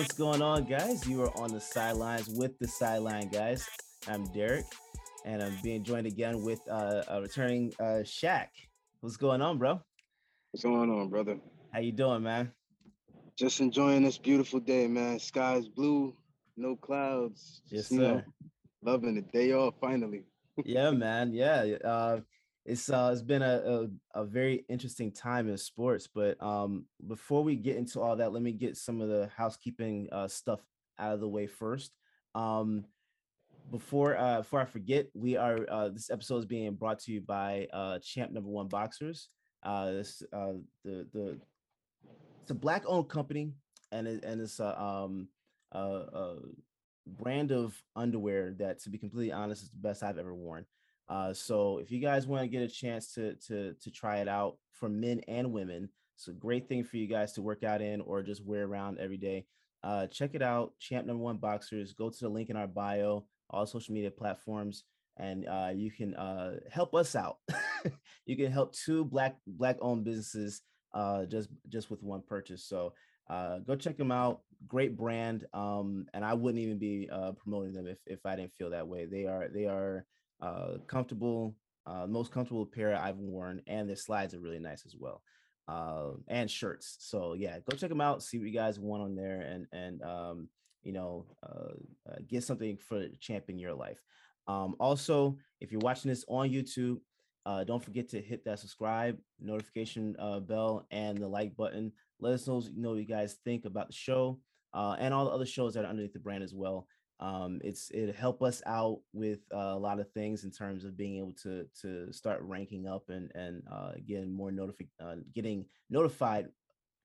What's going on, guys? You are on the sidelines with the sideline guys. I'm Derrick, and I'm being joined again with uh, a returning uh, Shaq. What's going on, bro? What's going on, brother? How you doing, man? Just enjoying this beautiful day, man. Sky's blue, no clouds. Yes, Just, you know, sir. loving the day off finally. yeah, man. Yeah. Uh, it's uh, it's been a, a a very interesting time in sports. But um, before we get into all that, let me get some of the housekeeping uh, stuff out of the way first. Um, before uh, before I forget, we are uh, this episode is being brought to you by uh, Champ Number One Boxers. Uh, this the the it's a black owned company, and it, and it's a um a brand of underwear that, to be completely honest, is the best I've ever worn. Uh, so if you guys want to get a chance to to to try it out for men and women, it's a great thing for you guys to work out in or just wear around every day. Uh, check it out, Champ Number One Boxers. Go to the link in our bio, all social media platforms, and uh, you can uh, help us out. you can help two black black owned businesses uh, just just with one purchase. So uh, go check them out. Great brand, um, and I wouldn't even be promoting them if if I didn't feel that way. They are they are uh, comfortable, uh, most comfortable pair I've worn, and their slides are really nice as well, uh, and shirts. So yeah, go check them out. See what you guys want on there, and and um, you know, uh, uh, get something for champ in your life. Um, also, if you're watching this on YouTube, uh, don't forget to hit that subscribe, notification uh, bell, and the like button. Let us know, you know what you guys think about the show uh, and all the other shows that are underneath the brand as well. Um, it's it help us out with uh, a lot of things in terms of being able to to start ranking up and and uh, getting more notified, uh, getting notified.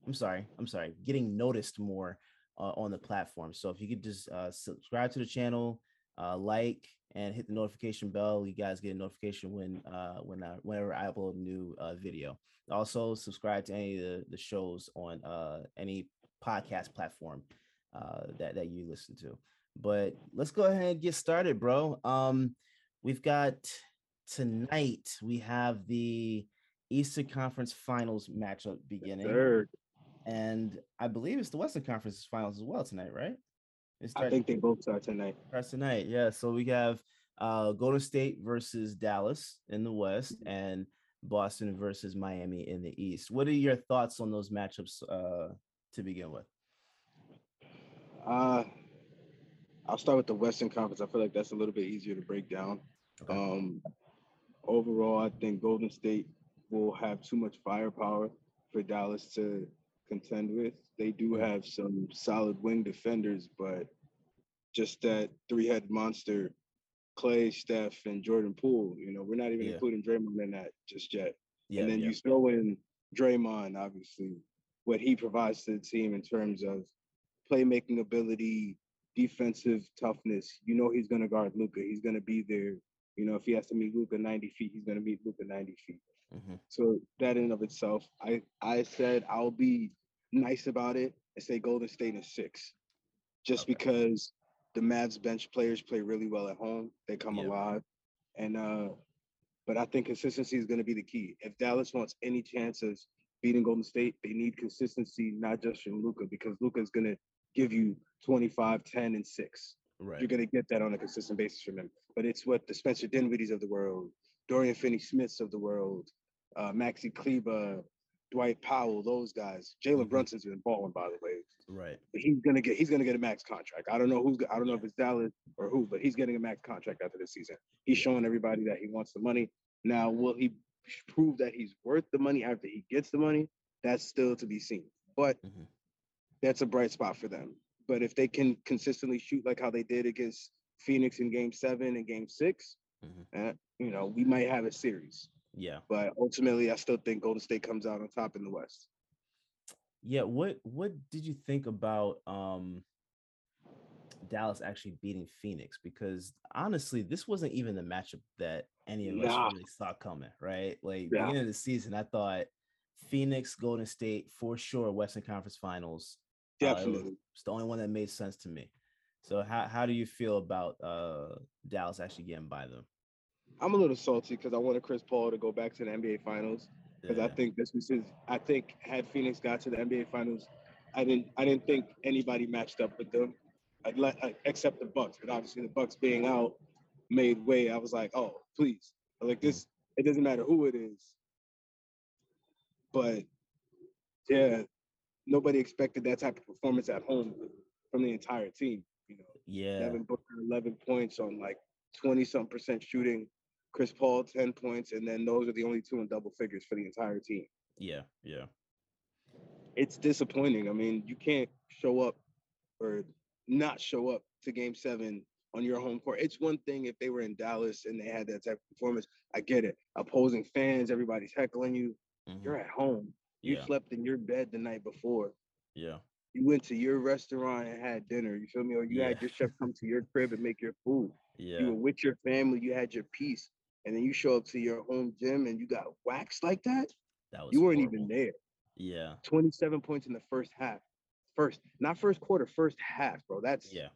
I'm sorry, I'm sorry, getting noticed more uh, on the platform. So if you could just uh, subscribe to the channel, uh, like, and hit the notification bell. You guys get a notification when uh, when I, whenever I upload a new uh, video. Also, subscribe to any of the, the shows on uh, any podcast platform uh, that that you listen to. But let's go ahead and get started, bro. Um, we've got tonight. We have the Eastern Conference Finals matchup beginning, Third, and I believe it's the Western Conference Finals as well tonight, right? I think they both start tonight. starts tonight. Yeah. So we have uh Golden State versus Dallas in the West and Boston versus Miami in the East. What are your thoughts on those matchups uh to begin with? Uh, I'll start with the Western Conference. I feel like that's a little bit easier to break down. Okay. Um, overall, I think Golden State will have too much firepower for Dallas to contend with. They do have some solid wing defenders, but just that three-headed monster, Clay, Steph, and Jordan Poole. You know, we're not even Yeah. including Draymond in that just yet. Yeah. and then yeah. you throw in Draymond, obviously, what he provides to the team in terms of playmaking ability, defensive toughness. You know he's going to guard Luka. He's going to be there. You know, if he has to meet Luka 90 feet, he's going to meet Luka 90 feet. Mhm. So that in of itself, I I said I'll be nice about it and say Golden State in six, just Okay. because the Mavs bench players play really well at home. They come Yeah. alive, and uh, but I think consistency is going to be the key. If Dallas wants any chances beating Golden State, they need consistency, not just from Luka, because Luka is going to give you 25, 10, and six. Right. You're going to get that on a consistent basis from him. But it's what the Spencer Dinwiddie's of the world, Dorian Finney-Smiths of the world, uh, Maxi Kleber, Dwight Powell, those guys. Jalen Mhm. Brunson's been balling, by the way. Right. But he's gonna get he's gonna get a max contract. I don't know who's I don't know if it's Dallas or who, but he's getting a max contract after this season. He's showing everybody that he wants the money. Now, will he prove that he's worth the money after he gets the money? That's still to be seen. But Mhm. That's a bright spot for them. But if they can consistently shoot like how they did against Phoenix in Game Seven and Game 6 Mhm. uh, you know, we might have a series. Yeah. But ultimately, I still think Golden State comes out on top in the West. Yeah. What what did you think about um Dallas actually beating Phoenix? Because honestly, this wasn't even the matchup that any of us really saw coming, right? Like Yeah. beginning of the season, I thought Phoenix, Golden State for sure, Western Conference Finals. Uh, Definitely. it's the only one that made sense to me. So how how do you feel about uh Dallas actually getting by them? I'm a little salty because I wanted Chris Paul to go back to the NBA Finals because I think this was his. I think had Phoenix got to the NBA Finals, I didn't I didn't think anybody matched up with them, I'd let, I, except the Bucks. But obviously the Bucks being out made way. I was like, oh please, like this. It doesn't matter who it is. But yeah, nobody expected that type of performance at home from the entire team. You know, Yeah. Devin Booker, 11 points on like 20 something percent shooting. Chris Paul, 10 points. And then those are the only two in double figures for the entire team. Yeah. Yeah. It's disappointing. I mean, you can't show up or not show up to game seven on your home court. It's one thing if they were in Dallas and they had that type of performance. I get it. Opposing fans, everybody's heckling you. Mhm. You're at home. You Yeah. slept in your bed the night before. Yeah. You went to your restaurant and had dinner. You feel me? Or you had your chef come to your crib and make your food. Yeah. You were with your family. You had your peace. And then you show up to your home gym and you got waxed like that. That was You weren't horrible. even there. Yeah. 27 points in the first half. First, not first quarter, first half, bro. That's Yeah.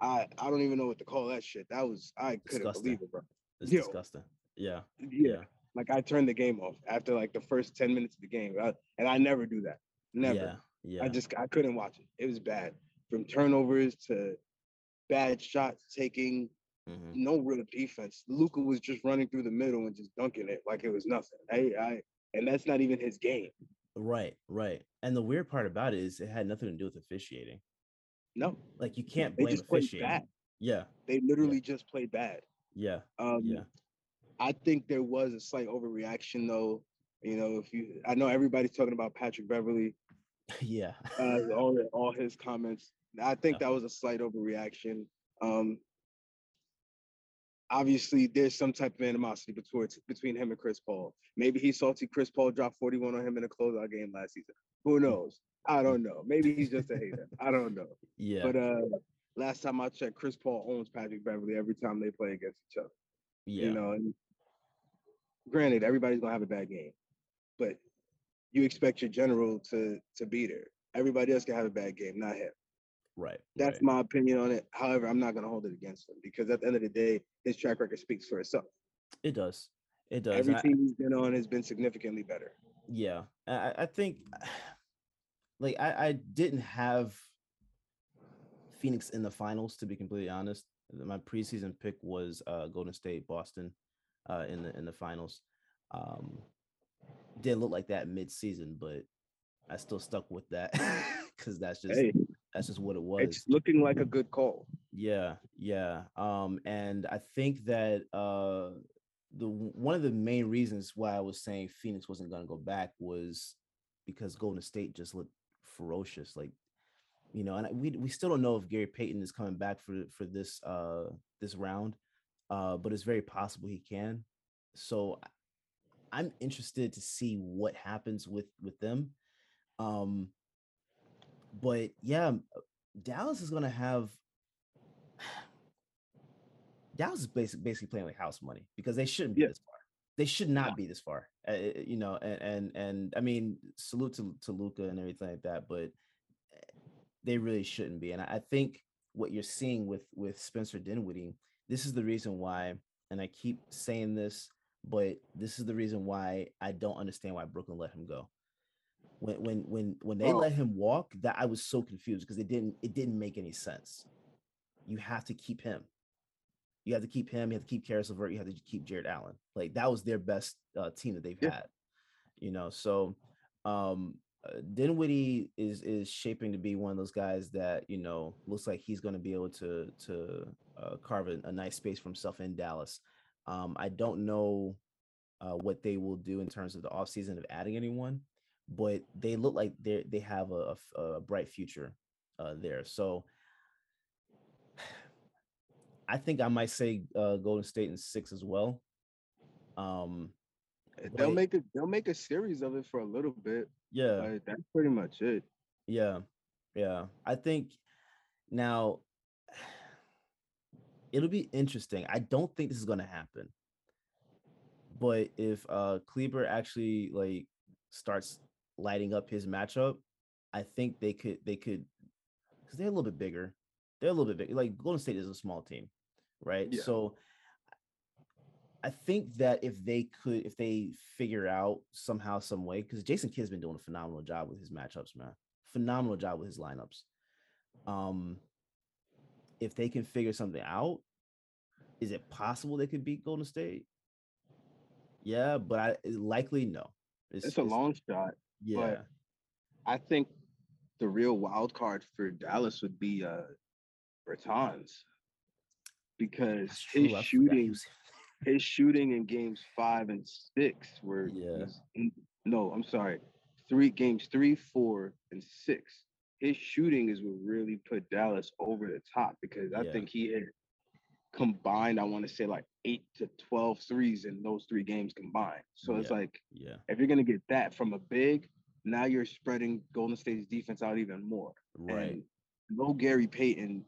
I I don't even know what to call that shit. That was I couldn't Disgusting. believe it, bro. It's Yo. disgusting. Yeah. Yeah. Yeah. Like I turned the game off after like the first 10 minutes of the game. I- and I never do that. Never. Yeah. Yeah. I just I couldn't watch it. It was bad. From turnovers to bad shots taking, Mhm. no real defense. Luka was just running through the middle and just dunking it like it was nothing. I, I and that's not even his game. Right. Right. And the weird part about it is it had nothing to do with officiating. No, Like you can't blame they just officiating. bad. Yeah. They literally just played bad. Yeah. Um, Yeah. I think there was a slight overreaction though. You know, if you, I know everybody's talking about Patrick Beverley, yeah. uh, all all his comments. I think Yeah. that was a slight overreaction. Um, obviously, there's some type of animosity between between him and Chris Paul. Maybe he's salty. Chris Paul dropped 41 on him in a closeout game last season. Who knows? I don't know. Maybe he's just a hater. I don't know. Yeah. But uh, last time I checked, Chris Paul owns Patrick Beverley every time they play against each other. yeah. You know, and granted, everybody's gonna have a bad game, but you expect your general to to be there. Everybody else can have a bad game, not him. right. That's right. my opinion on it. However, I'm not gonna hold it against him because at the end of the day, his track record speaks for itself. It does. It does. Every I- team he's been on has been significantly better. yeah I, I- think like I, I didn't have phoenix in the finals to be completely honest my preseason pick was uh golden state boston uh in the in the finals um didn't look like that mid-season but i still stuck with that because that's just Hey, that's just what it was it's looking like a good call. yeah, yeah. Um, and I think that uh the one of the main reasons why I was saying Phoenix wasn't gonna go back was because Golden State just looked ferocious. Like, you know, and we we still don't know if Gary Payton is coming back for for this uh this round. Uh, but it's very possible he can. So I'm interested to see what happens with with them. Um but yeah, Dallas is gonna have Dallas is basically basically playing like house money because they shouldn't be Yeah. this far. They should not be this far. Uh, uh, you know, and and and I mean, salute to to Luka and everything like that, but eh, they really shouldn't be. And I I think what you're seeing with with Spencer Dinwiddie, this is the reason why, and I keep saying this, but this is the reason why I don't understand why Brooklyn let him go. When when when when they Oh. let him walk, that I was so confused because it didn't it didn't make any sense. You have to keep him. You have to keep him. You have to keep Caris LeVert. You have to keep Jarrett Allen. Like that was their best uh, team that they've Yeah. had. You know, so um uh, Dinwiddie is is shaping to be one of those guys that you know looks like he's going to be able to to uh, carve a, a nice space for himself in Dallas. Um, I don't know uh, what they will do in terms of the offseason of adding anyone, but they look like they they have a bright future uh, there. So I think I might say uh, Golden State in six as well. Um, They'll make a they'll make a series of it for a little bit. Yeah. But that's pretty much it. Yeah, yeah. I think now it'll be interesting. I don't think this is gonna happen, but if uh Kleber actually like starts lighting up his matchup, I think they could they could because they're a little bit bigger. They're a little bit big. Like Golden State is a small team, right? Yeah. So I think that if they could, if they figure out somehow, some way, because Jason Kidd's been doing a phenomenal job with his matchups, man. phenomenal job with his lineups. Um, if they can figure something out, is it possible they could beat Golden State? Yeah, but I likely no. It's, it's a it's, long shot. Yeah, I think the real wild card for Dallas would be uh Bertans because his shooting his shooting in games five and six were yeah. no, I'm sorry, three games three, four, and six. His shooting is what really put Dallas over the top because I yeah. think he had combined, I want to say like eight to 12 threes in those three games combined. So yeah. it's like, yeah, if you're gonna get that from a big, now you're spreading Golden State's defense out even more. Right. And no Gary Payton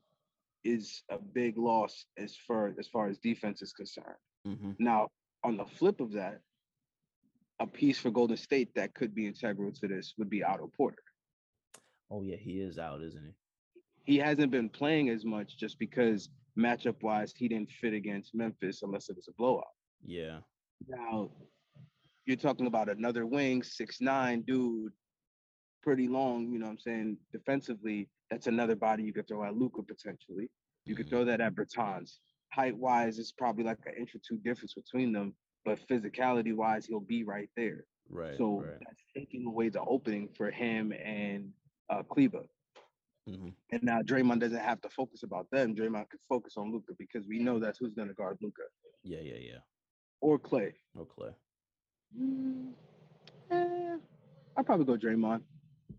is a big loss as far as far as defense is concerned. Mm-hmm. Now, on the flip of that, a piece for Golden State that could be integral to this would be Otto Porter. Oh yeah, he is out, isn't he? He hasn't been playing as much just because matchup wise he didn't fit against Memphis unless it was a blowout. Yeah. Now you're talking about another wing, six nine dude, pretty long, you know what I'm saying, defensively. That's another body you could throw at Luka potentially. You could throw that at Bertans. Height wise, it's probably like an inch or two difference between them, but physicality wise, he'll be right there. Right. So right. that's taking away the opening for him and uh Kleber. Mm-hmm. And now Draymond doesn't have to focus about them. Draymond could focus on Luka because we know that's who's going to guard Luka. Yeah, yeah, yeah. Or Clay. Or Clay. Mm, eh, I'd probably go Draymond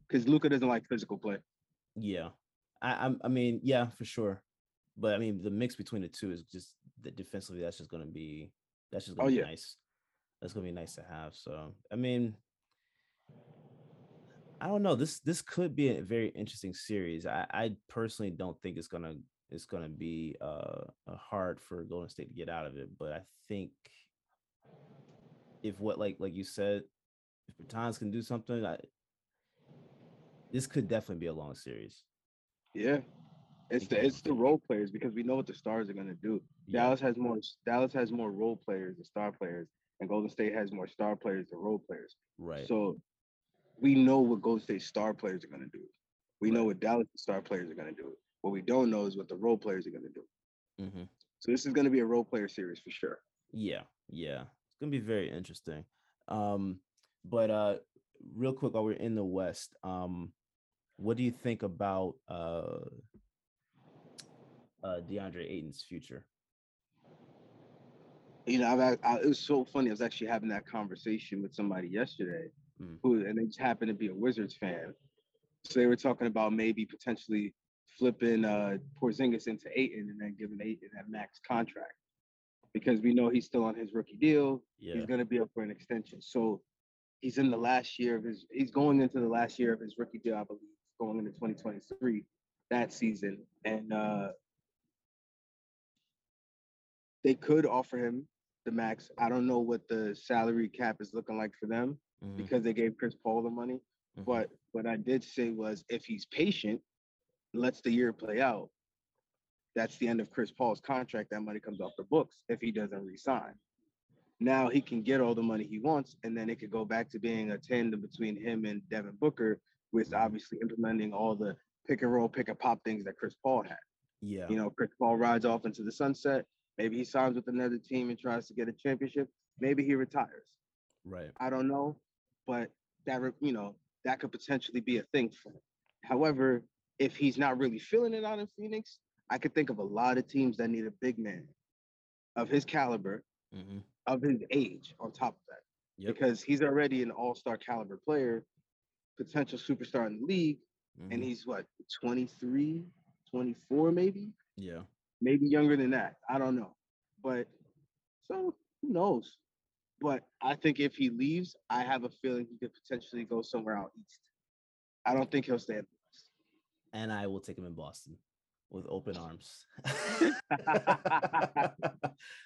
because Luka doesn't like physical play. Yeah, I, I, I mean, yeah, for sure. But I mean, the mix between the two is just that defensively. That's just going to be that's just going to oh, be yeah. nice. That's going to be nice to have. So I mean, I don't know. This this could be a very interesting series. I, I personally don't think it's gonna it's gonna be uh, hard for Golden State to get out of it. But I think if what like like you said, if Bertans can do something, I, this could definitely be a long series. Yeah, it's the it's the role players because we know what the stars are gonna do. Yeah. Dallas has more Dallas has more role players than star players, and Golden State has more star players than role players. Right. So we know what Golden State star players are going to do. We right. know what Dallas star players are going to do. What we don't know is what the role players are going to do. Mm-hmm. So this is going to be a role player series for sure. Yeah, yeah, it's going to be very interesting. Um, but uh, real quick, while we're in the West, um, what do you think about uh, uh, DeAndre Ayton's future? You know, I've, I, it was so funny. I was actually having that conversation with somebody yesterday mm. who and they just happened to be a Wizards fan. So they were talking about maybe potentially flipping uh Porzingis into Ayton and then giving Ayton that max contract because we know he's still on his rookie deal. Yeah. He's going to be up for an extension. So he's in the last year of his. He's going into the last year of his rookie deal, I believe, going into 2023 that season, and uh they could offer him the max. I don't know what the salary cap is looking like for them mm-hmm. because they gave Chris Paul the money. Mm-hmm. But what I did say was if he's patient, lets the year play out, that's the end of Chris Paul's contract. That money comes off the books if he doesn't resign. Now he can get all the money he wants, and then it could go back to being a tandem between him and Devin Booker, with mm-hmm. obviously implementing all the pick and roll, pick and pop things that Chris Paul had. Yeah. You know, Chris Paul rides off into the sunset. Maybe he signs with another team and tries to get a championship. Maybe he retires. Right. I don't know but that you know that could potentially be a thing for him. However, if he's not really feeling it out in Phoenix, I could think of a lot of teams that need a big man of his caliber, mm-hmm. of his age on top of that. Yep. Because he's already an all-star caliber player, potential superstar in the league, mm-hmm. and he's what 23, 24 maybe? Yeah. Maybe younger than that. I don't know. But so who knows? But I think if he leaves, I have a feeling he could potentially go somewhere out east. I don't think he'll stay in the West. And I will take him in Boston with open arms.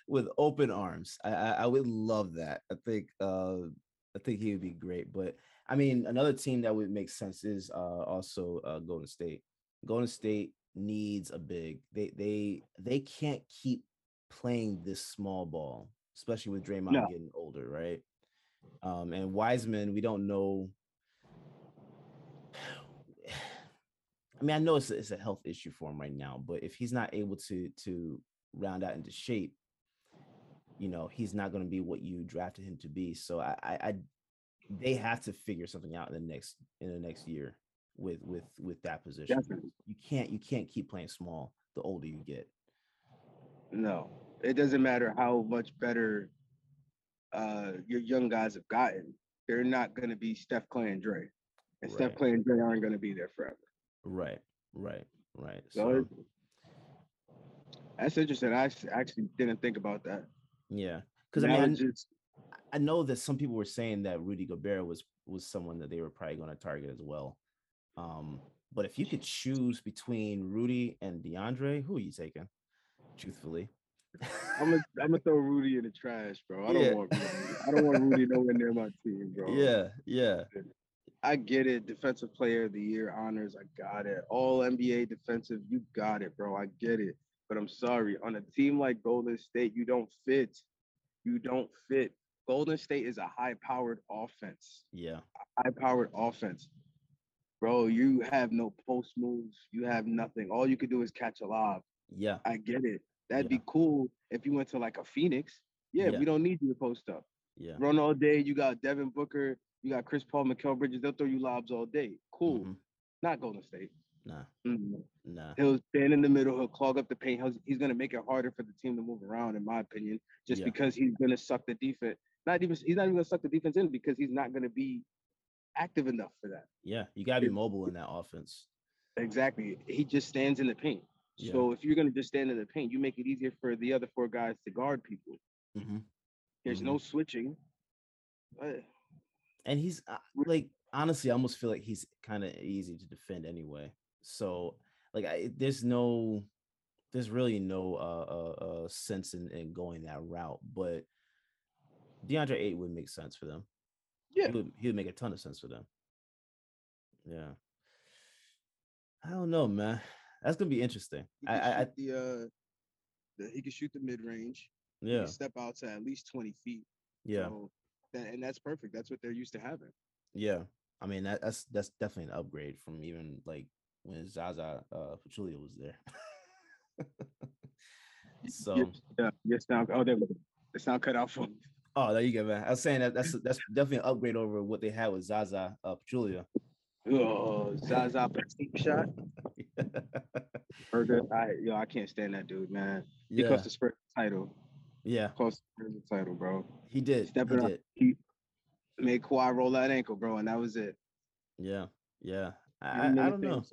with open arms. I, I, I would love that. I think uh I think he would be great. But I mean, another team that would make sense is uh also uh Golden State. Golden State needs a big. They they they can't keep playing this small ball especially with Draymond no. getting older, right? Um, and Wiseman, we don't know. I mean, I know it's a, it's a health issue for him right now, but if he's not able to to round out into shape, you know, he's not going to be what you drafted him to be. So I, I, I, they have to figure something out in the next in the next year with with with that position. Definitely. You can't you can't keep playing small the older you get. No, it doesn't matter how much better uh, your young guys have gotten. They're not going to be Steph, Clay, and Dre, and Steph, Clay, and Dre aren't going to be there forever. Right, right, right. So So that's interesting. I actually didn't think about that. yeah, because I mean, I, just I know that some people were saying that Rudy Gobert was was someone that they were probably going to target as well. Um, but if you could choose between Rudy and DeAndre, who are you taking? Truthfully, I'm gonna I'm gonna throw Rudy in the trash, bro. I don't Yeah. want Rudy. I don't want Rudy nowhere near my team, bro. yeah, yeah, I get it. Defensive player of the year honors, I got it. All NBA defensive, you got it, bro. I get it. But I'm sorry, on a team like Golden State, you don't fit. You don't fit. Golden State is a high-powered offense. yeah, High-powered offense. Bro, you have no post moves. You have nothing. All you could do is catch a lob. yeah, I get it. That'd Yeah. be cool if you went to like a Phoenix. Yeah, Yeah. we don't need you to post up. yeah. Run all day. You got Devin Booker. You got Chris Paul, Mikal Bridges. They'll throw you lobs all day. Cool. mhm, Not Golden State. Nah, Mm. nah. He'll stand in the middle. He'll clog up the paint. He's, he's going to make it harder for the team to move around, in my opinion, just Yeah. because he's going to suck the defense. Not even he's not even going to suck the defense in because he's not going to be active enough for that. Yeah, you gotta be mobile in that offense. Exactly. He just stands in the paint. Yeah. So if you're going to just stand in the paint, you make it easier for the other four guys to guard people. hmm There's Mhm. no switching. Uh, And he's uh, like, honestly, I almost feel like he's kind of easy to defend anyway. So, like, I, there's no, there's really no uh, uh, uh sense in, in going that route. But DeAndre Ayton would make sense for them. Yeah. he would, he would make a ton of sense for them. Yeah. I don't know, man. That's gonna be interesting. I, I, I the uh, the, he can shoot the mid range. Yeah, step out to at least twenty feet. yeah, So that, and that's perfect. That's what they're used to having. yeah. I mean, that, that's that's definitely an upgrade from even like when Zaza uh Pachulia was there. so, yeah, your sound. Oh, go. The sound cut out for me. Oh, there you go, man. I was saying that that's that's definitely an upgrade over what they had with Zaza uh, Pachulia. Oh, Zaza Pachulia shot. Burger. I yo, I can't stand that dude, man. He yeah, cost the Spurs title. yeah, Cost the Spurs title, bro. he did. Step he it up. did. He made Kawhi roll that ankle, bro, and that was it. Yeah, yeah. I, I, I don't know.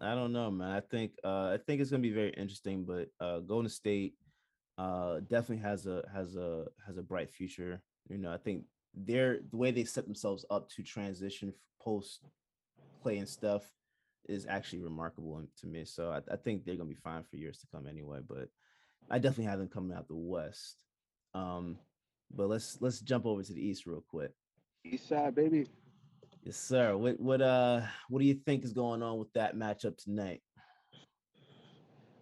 I don't know, man. I think uh I think it's gonna be very interesting, but uh Golden State uh definitely has a has a has a bright future. You know, I think they're the way they set themselves up to transition post play and stuff is actually remarkable to me. So I, I think they're gonna be fine for years to come anyway. But I definitely have them coming out the West. Um, but let's let's jump over to the East real quick. East side, baby. Yes, sir. What what uh what do you think is going on with that matchup tonight?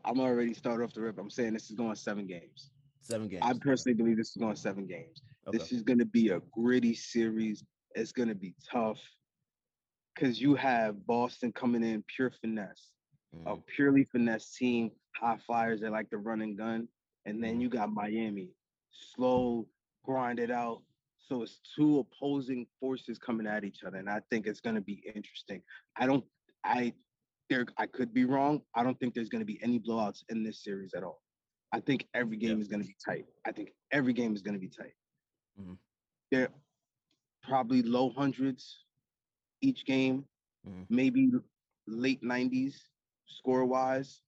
I'm already started off the rip. I'm saying this is going seven games. Seven games. I personally believe this is going seven games. Okay. This is going to be a gritty series. It's going to be tough because you have Boston coming in pure finesse, a Mhm. purely finesse team, high flyers that like to run and gun. And then you got Miami, slow, grind it out. So it's two opposing forces coming at each other. And I think it's going to be interesting. I don't, I, there, I could be wrong. I don't think there's going to be any blowouts in this series at all. I think every game Yeah. is going to be tight. I think every game is going to be tight. Mhm. They're probably low hundreds each game, Mhm. maybe late 90s score wise.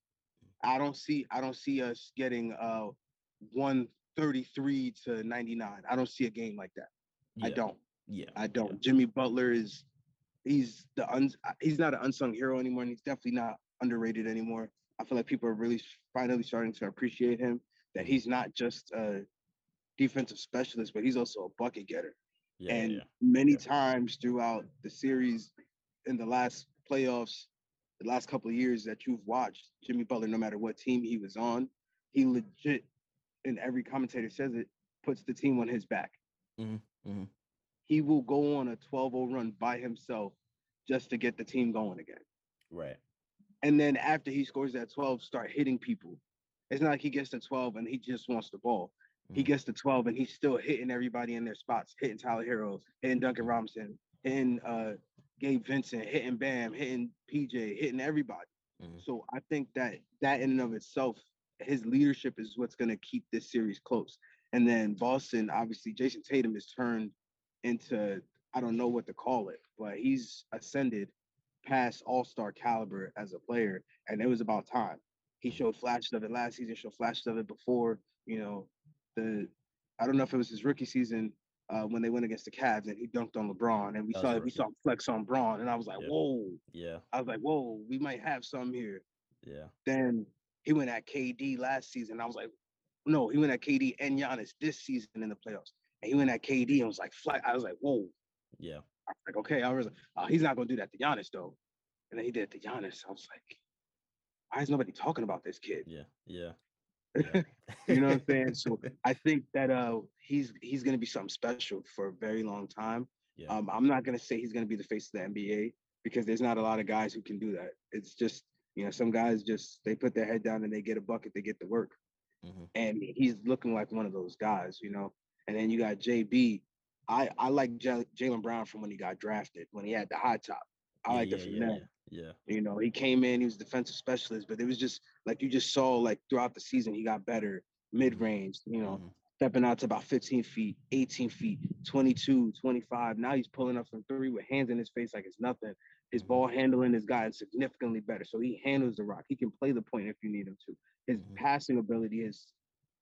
I don't see I don't see us getting uh 133 to 99. I don't see a game like that. I don't. Yeah. I don't. Jimmy Butler is he's the uns he's not an unsung hero anymore, and he's definitely not underrated anymore. I feel like people are really finally starting to appreciate him. That he's not just a defensive specialist, but he's also a bucket getter. Yeah. and yeah. many yeah. times throughout the series in the last playoffs, the last couple of years that you've watched, Jimmy Butler, no matter what team he was on, he legit, and every commentator says it, puts the team on his back. Mhm, mhm. He will go on a 12 0 run by himself just to get the team going again. Right. and then after he scores that 12, start hitting people. It's not like he gets to 12 and he just wants the ball. He Mhm. gets to 12 and he's still hitting everybody in their spots, hitting Tyler Herro, hitting Duncan Robinson, hitting uh Gabe Vincent, hitting Bam, hitting PJ, hitting everybody. Mhm. So I think that that in and of itself, his leadership is what's going to keep this series close. And then Boston, obviously, Jayson Tatum is turned into I don't know what to call it, but he's ascended past All Star caliber as a player, and it was about time. He showed flashes of it last season, showed flashes of it before. You know, the I don't know if it was his rookie season uh, when they went against the Cavs and he dunked on LeBron, and we That saw we rookie. saw flex on Braun, and I was like, Yeah. whoa. Yeah, I was like, whoa, we might have some here. yeah, Then he went at KD last season. I was like, no, he went at KD and Giannis this season in the playoffs. And he went at KD and was like, flat. I was like, whoa. yeah. I was like, okay. I was like, oh, he's not gonna do that to Giannis though. And then he did it to Giannis. I was like, why is nobody talking about this kid? Yeah, yeah. you know what I'm saying? So I think that uh he's he's gonna be something special for a very long time. Yeah. Um, I'm not gonna say he's gonna be the face of the NBA because there's not a lot of guys who can do that. It's just you know some guys just they put their head down and they get a bucket, they get to work, Mhm. and he's looking like one of those guys, you know. And then you got JB. I I like J- Jaylen Brown from when he got drafted when he had the high top. I yeah, like from yeah, yeah, You know, he came in, he was defensive specialist, but it was just like you just saw like throughout the season, he got better mid range, you know, Mhm. stepping out to about 15 feet, 18 feet, 22, 25. Now he's pulling up from three with hands in his face like it's nothing. His Mhm. ball handling has gotten significantly better. So he handles the rock. He can play the point if you need him to. His Mhm. passing ability has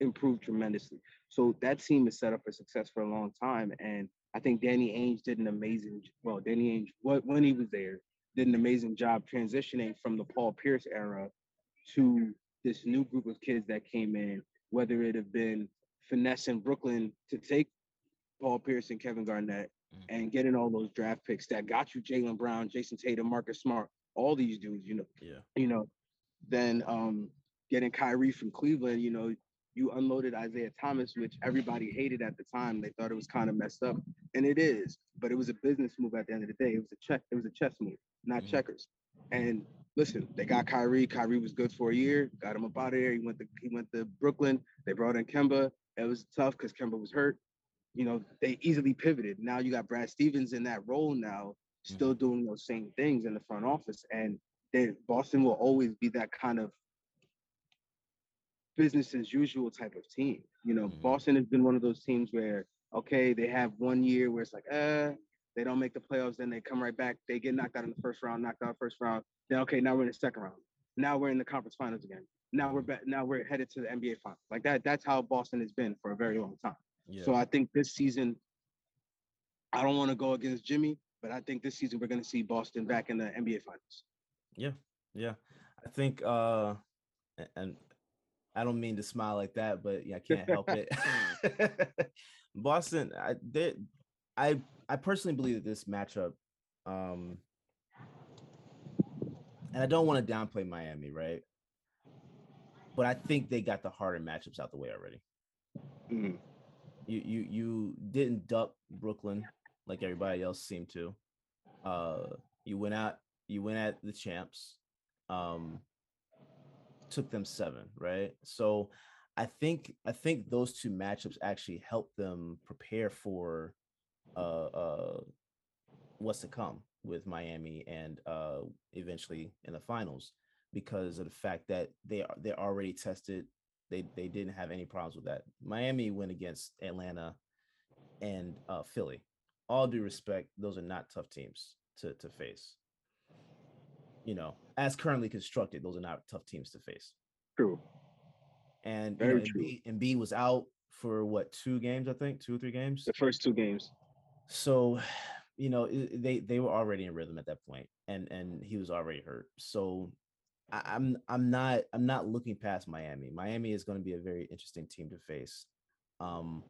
improved tremendously. So that team is set up for success for a long time. And I think Danny Ainge did an amazing, well, Danny Ainge, what when he was there, did an amazing job transitioning from the Paul Pierce era to this new group of kids that came in, whether it have been finesse in Brooklyn to take Paul Pierce and Kevin Garnett Mhm. and getting all those draft picks that got you Jaylen Brown, Jayson Tatum, Marcus Smart, all these dudes, you know, yeah, you know, then um getting Kyrie from Cleveland, you know, you unloaded Isaiah Thomas, which everybody hated at the time. They thought it was kind of messed up, and it is. But it was a business move at the end of the day. It was a check. It was a chess move, not Mhm. checkers. And listen, they got Kyrie. Kyrie was good for a year. Got him up out of there. He went to he went to Brooklyn. They brought in Kemba. It was tough because Kemba was hurt. You know, they easily pivoted. Now you got Brad Stevens in that role now, still doing those same things in the front office. And they, Boston will always be that kind of business as usual type of team. You know, Mhm. Boston has been one of those teams where, okay, they have one year where it's like, uh, they don't make the playoffs, then they come right back. They get knocked out in the first round, knocked out first round. Then okay, now we're in the second round. Now we're in the conference finals again. Now we're back. Now we're headed to the NBA finals. Like that. That's how Boston has been for a very long time. yeah. So I think this season, I don't want to go against Jimmy, but I think this season we're going to see Boston back in the NBA finals. Yeah, yeah. I think uh and I don't mean to smile like that, but yeah, I can't help it. Boston, I they, I I personally believe that this matchup um and I don't want to downplay Miami, right? But I think they got the harder matchups out the way already. Mhm. You you you didn't duck Brooklyn like everybody else seemed to. Uh you went out you went at the champs. Um took them 7, right? So I think I think those two matchups actually helped them prepare for uh uh what's to come with Miami and uh eventually in the finals because of the fact that they are they're already tested they they didn't have any problems with that. Miami went against Atlanta and uh, Philly. All due respect, those are not tough teams to to face. You know, as currently constructed, those are not tough teams to face. True. And you Very know. Embiid, Embiid was out for what two games? I think two or three games. The first two games. So, you know, they they were already in rhythm at that point, and and he was already hurt. So, I, I'm I'm not I'm not looking past Miami. Miami is going to be a very interesting team to face. Um,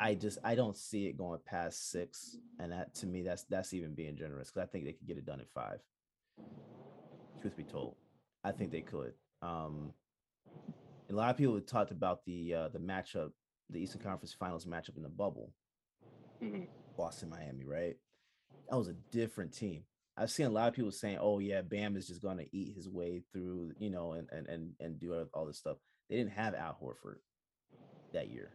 I just I don't see it going past six, and that to me that's that's even being generous because I think they could get it done at five. Truth be told, I think they could. Um, a lot of people have talked about the uh, the matchup, the Eastern Conference Finals matchup in the bubble. Mhm. Boston, Miami, right? That was a different team. I've seen a lot of people saying, "Oh yeah, Bam is just going to eat his way through, you know, and and and and do all this stuff." They didn't have Al Horford that year.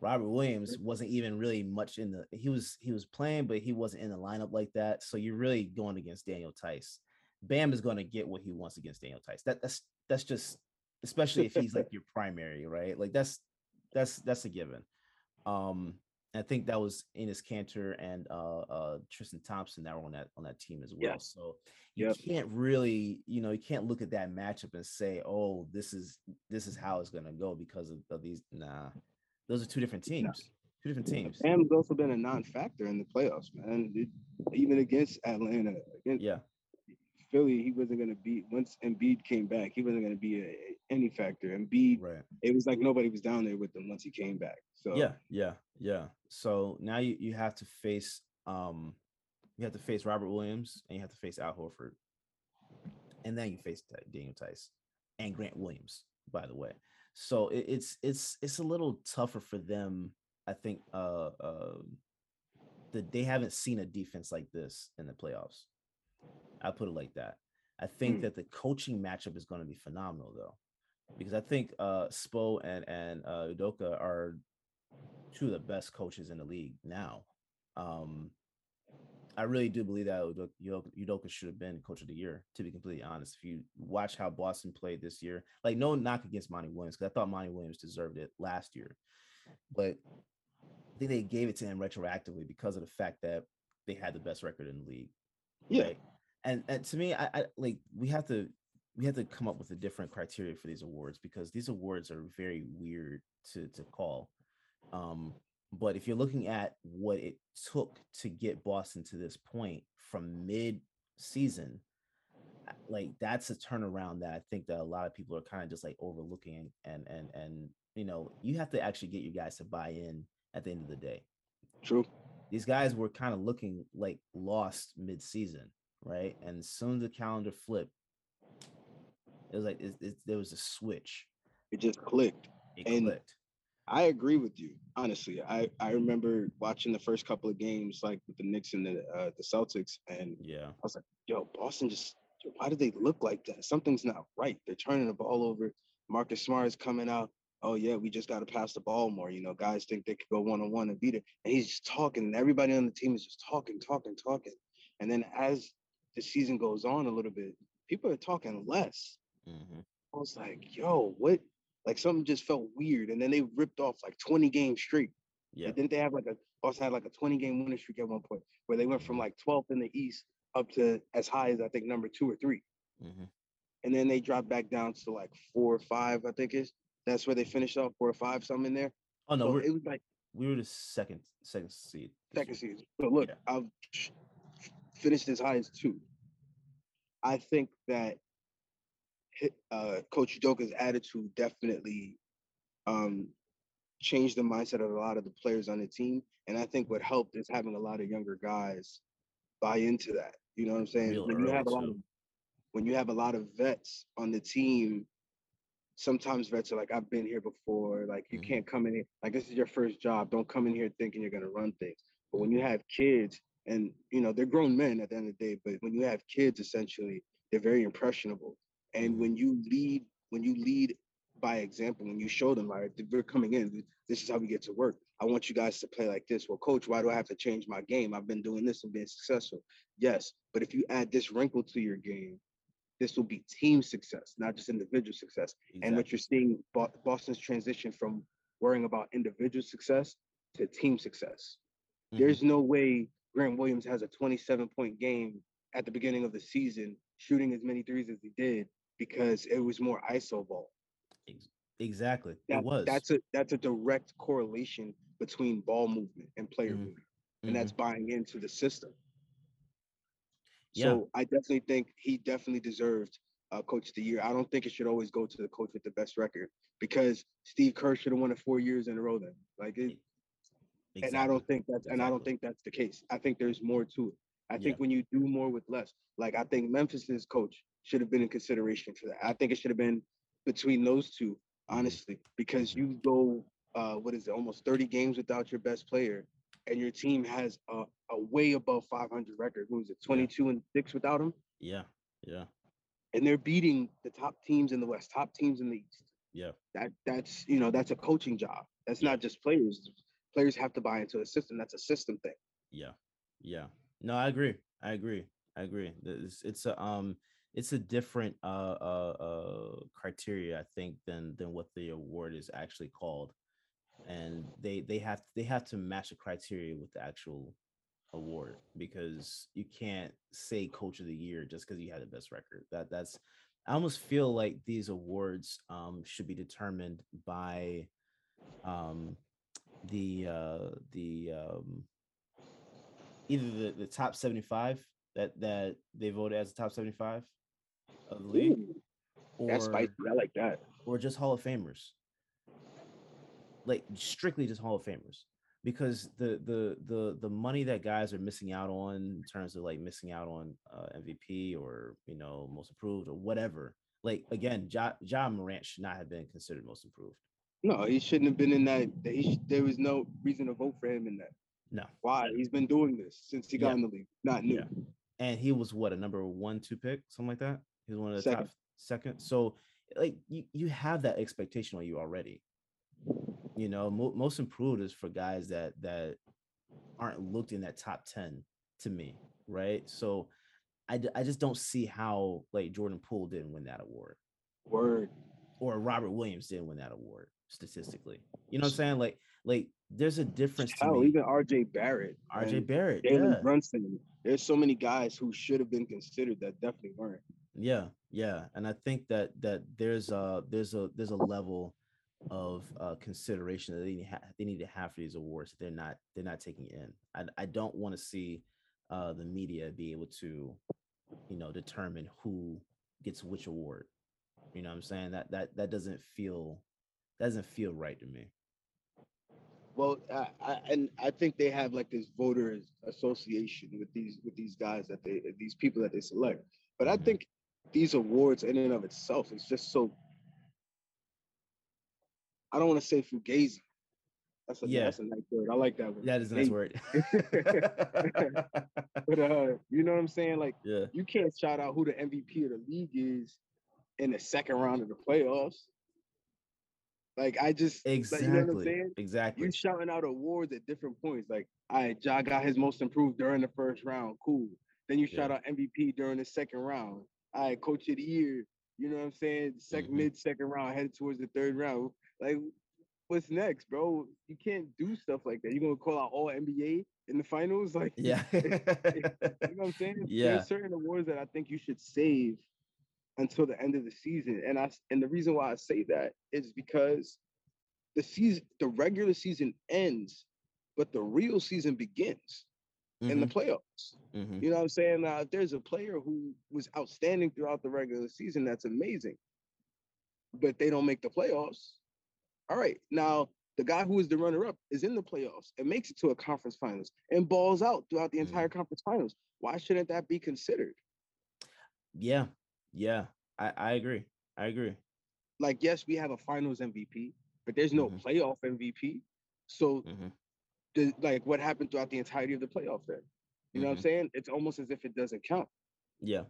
Robert Williams wasn't even really much in the he was he was playing, but he wasn't in the lineup like that. So you're really going against Daniel Theis. Bam is going to get what he wants against Daniel Theis. That that's that's just especially if he's like your primary, right? Like that's that's that's a given. Um, I think that was Enes Kanter and uh, uh, Tristan Thompson that were on that on that team as well. Yeah. So you yep. can't really, you know, you can't look at that matchup and say, "Oh, this is this is how it's going to go" because of, of, these. Nah, those are two different teams. Two different teams. Bam's also been a non-factor in the playoffs, man. It, even against Atlanta, against, yeah, Philly, he wasn't going to be once Embiid came back. He wasn't going to be a, a, any factor. Embiid, right. it was like nobody was down there with him once he came back. So yeah, yeah, yeah. So now you you have to face um you have to face Robert Williams and you have to face Al Horford, and then you face Daniel Theis and Grant Williams. By the way, so it, it's it's it's a little tougher for them. I think uh uh that they haven't seen a defense like this in the playoffs. I put it like that. I think mm. that the coaching matchup is going to be phenomenal though, because I think uh, Spo and and uh, Udoka are two of the best coaches in the league now. Um, I really do believe that Udoka should have been coach of the year. To be completely honest, if you watch how Boston played this year, like no knock against Monty Williams because I thought Monty Williams deserved it last year, but I think they gave it to him retroactively because of the fact that they had the best record in the league. Yeah. Right? and, and to me, I, I like we have to we have to come up with a different criteria for these awards because these awards are very weird to to call. Um, but if you're looking at what it took to get Boston to this point from mid season, uh, like that's a turnaround that I think that a lot of people are kind of just like overlooking and and and you know, you have to actually get your guys to buy in at the end of the day. True. These guys were kind of looking like lost mid-season right? And as soon as the calendar flipped, it was like it, it, there was a switch. It just clicked. It and clicked. I agree with you. Honestly, I I remember watching the first couple of games, like with the Knicks and the uh, the Celtics, and yeah, I was like, yo, Boston just why do they look like that? Something's not right. They're turning the ball over. Marcus Smart is coming out. Oh yeah, we just got to pass the ball more. You know, guys think they could go one on one and beat it, and he's just talking. And everybody on the team is just talking, talking, talking. And then as the season goes on a little bit, people are talking less. Mm-hmm. I was like, yo, what? Like something just felt weird. And then they ripped off like 20 games straight. Yeah. And didn't they have like a also had like a 20 game winning streak at one point where they went from like 12th in the East up to as high as I think number two or 3 mm-hmm. And then they dropped back down to like four or five, I think is. That's where they finished off four or five, something in there. Oh no, so it was like we were the second second seed. Second seed. So look, yeah. I've finished as high as two. I think that uh, Coach Udoka's attitude definitely um, changed the mindset of a lot of the players on the team. And I think what helped is having a lot of younger guys buy into that. You know what I'm saying? Real when you have a lot of when you have a lot of vets on the team, sometimes vets are like, I've been here before. Like you mm-hmm. can't come in here. Like this is your first job. Don't come in here thinking you're gonna run things. But when you have kids and you know they're grown men at the end of the day but when you have kids essentially they're very impressionable and when you lead when you lead by example when you show them like we're coming in this is how we get to work. I want you guys to play like this. Well coach why do i have to change my game? I've been doing this and being successful. Yes but if you add this wrinkle to your game this will be team success not just individual success. Exactly. and what you're seeing boston's transition from worrying about individual success to team success. Mm-hmm. there's no way Grant Williams has a 27 point game at the beginning of the season, shooting as many threes as he did because it was more ISO ball. Exactly. It was. That's a that's a direct correlation between ball movement and player mm-hmm. movement. And mm-hmm. that's buying into the system. Yeah. So I definitely think he definitely deserved uh, coach of the year. I don't think it should always go to the coach with the best record because Steve Kerr should have won it four years in a row. Then, like, it, Exactly. And I don't think that's exactly. and I don't think that's the case. I think there's more to it. I think when you do more with less, like I think Memphis's coach should have been in consideration for that. I think it should have been between those two, honestly, because you go uh what is it, almost 30 games without your best player, and your team has a, a way above 500 record. Who was it? 22 and six without him. Yeah, yeah, And they're beating the top teams in the West, top teams in the East. yeah, That that's you know that's a coaching job. That's Yeah. not just players. Players have to buy into a system. That's a system thing. yeah, yeah. No, I agree. I agree. I agree. It's, it's a um, it's a different uh uh uh criteria, I think, than than what the award is actually called, and they they have they have to match the criteria with the actual award because you can't say coach of the year just because you had the best record. That that's I almost feel like these awards um should be determined by um the uh the um either the, the top 75 that that they voted as the top 75 of the league Ooh, that's or spicy. I like that. or just Hall of Famers. Like strictly just Hall of Famers. Because the the the the money that guys are missing out on in terms of like missing out on uh, MVP or you know most improved or whatever. Like again, Ja, ja Morant should not have been considered most improved. No, he shouldn't have been in that. He sh- there was no reason to vote for him in that. No. Why? He's been doing this since he got Yeah. in the league. Not new. Yeah. And he was what a number one, two pick, something like that. He was one of the Second. top second. So like you, you have that expectation on you already. You know, mo- most improved is for guys that that aren't looked in that top 10 to me, right? So I, d- I just don't see how like Jordan Poole didn't win that award Word. or Robert Williams didn't win that award statistically. You know what I'm saying? Like like there's a difference to Hell, me. even RJ Barrett. RJ Barrett, Jalen yeah. Brunson. There's so many guys who should have been considered that definitely weren't. Yeah yeah and i think that that there's a there's a there's a level of uh consideration that they need, ha- they need to have for these awards that they're not they're not taking in i, I don't want to see uh the media be able to you know determine who gets which award you know what i'm saying that that that doesn't feel that doesn't feel right to me Well, I, I, and I think they have like this voters association with these with these guys that they these people that they select. But I Mhm. think these awards in and of itself is just so. I don't want to say fugazi. That's a Yeah. that's a nice word. I like that word. that is a nice word But uh, you know what I'm saying? Like yeah you can't shout out who the MVP of the league is in the second round of the playoffs. Like I just like, exactly you know what I'm saying? exactly You shouting out awards at different points. Like, all right, Ja got his most improved during the first round. Cool. Then you shout out MVP during the second round. All right, coach of the year. You know what I'm saying? 2nd Mhm. mid second round, headed towards the third round. Like, what's next, bro? You can't do stuff like that. You're gonna call out all NBA in the finals? Like, yeah you know what I'm saying? Yeah. There's certain awards that I think you should save until the end of the season. And I and the reason why I say that is because the season, the regular season ends, but the real season begins in the playoffs. Mhm. You know what I'm saying? Now, if there's a player who was outstanding throughout the regular season, that's amazing. But they don't make the playoffs. All right. Now, the guy who is the runner-up is in the playoffs and makes it to a conference finals and balls out throughout the Mhm. entire conference finals. Why shouldn't that be considered? Yeah, yeah, I, I agree. I agree. Like, yes, we have a finals MVP, but there's no Mhm. playoff MVP. So. The, like what happened throughout the entirety of the playoff then? You know what Mhm. I'm saying? It's almost as if it doesn't count. Yeah,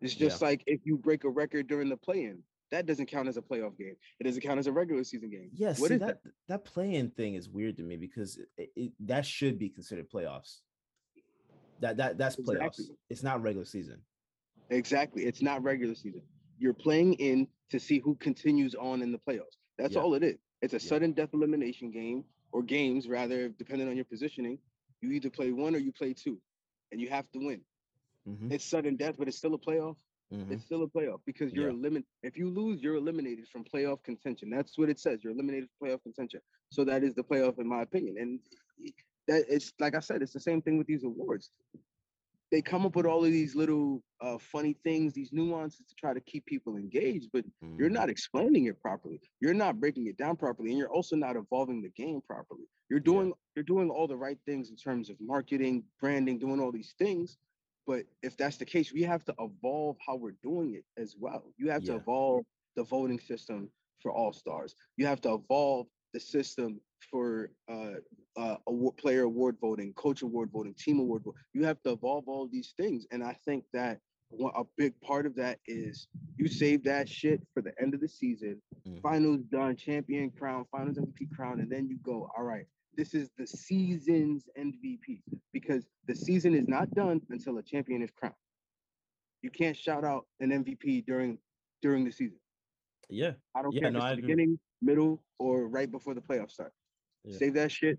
It's just like if you break a record during the play-in, that doesn't count as a playoff game. It doesn't count as a regular season game. yeah. What see that that play-in thing is weird to me because it, it, that should be considered playoffs. That that that's playoffs. Exactly. It's not regular season. Exactly. It's not regular season. You're playing in to see who continues on in the playoffs. That's Yeah. all it is. It's a sudden death elimination game or games, rather, depending on your positioning. You either play one or you play two, and you have to win. Mhm, It's sudden death, but it's still a playoff. mhm. It's still a playoff because you're Yeah. eliminated. If you lose, you're eliminated from playoff contention. That's what it says. You're eliminated from playoff contention. So that is the playoff, in my opinion. And that it's like I said, it's the same thing with these awards. They come up with all of these little uh, funny things, these nuances to try to keep people engaged, but you're Mhm. not explaining it properly. You're not breaking it down properly, and you're also not evolving the game properly. You're doing you're doing all the right things in terms of marketing, branding, doing all these things. But if that's the case, we have to evolve how we're doing it as well. You have to evolve the voting system for all stars. You have to evolve the system for uh, uh, award, player award voting, coach award voting, team award voting. You have to evolve all these things, and I think that one, a big part of that is you save that shit for the end of the season, Mm. finals done, champion crown, finals MVP crown, and then you go, all right, this is the season's MVP because the season is not done until a champion is crowned. You can't shout out an MVP during during the season. Yeah. I don't Yeah, care no, if it's the beginning, middle, or right before the playoffs start. Yeah. Save that shit.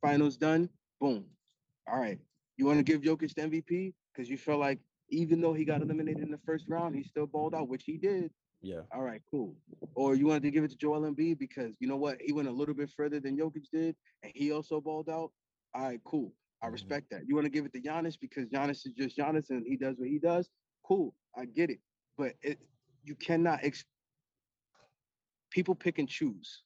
Finals done. Boom. All right. You want to give Jokic the MVP because you feel like even though he got eliminated in the first round, he still balled out, which he did. Yeah. All right, cool. Or you wanted to give it to Joel Embiid because you know what? He went a little bit further than Jokic did, and he also balled out. All right, cool. I Mhm. respect that. You want to give it to Giannis because Giannis is just Giannis and he does what he does. Cool, I get it. But it, you cannot. Ex- people pick and choose,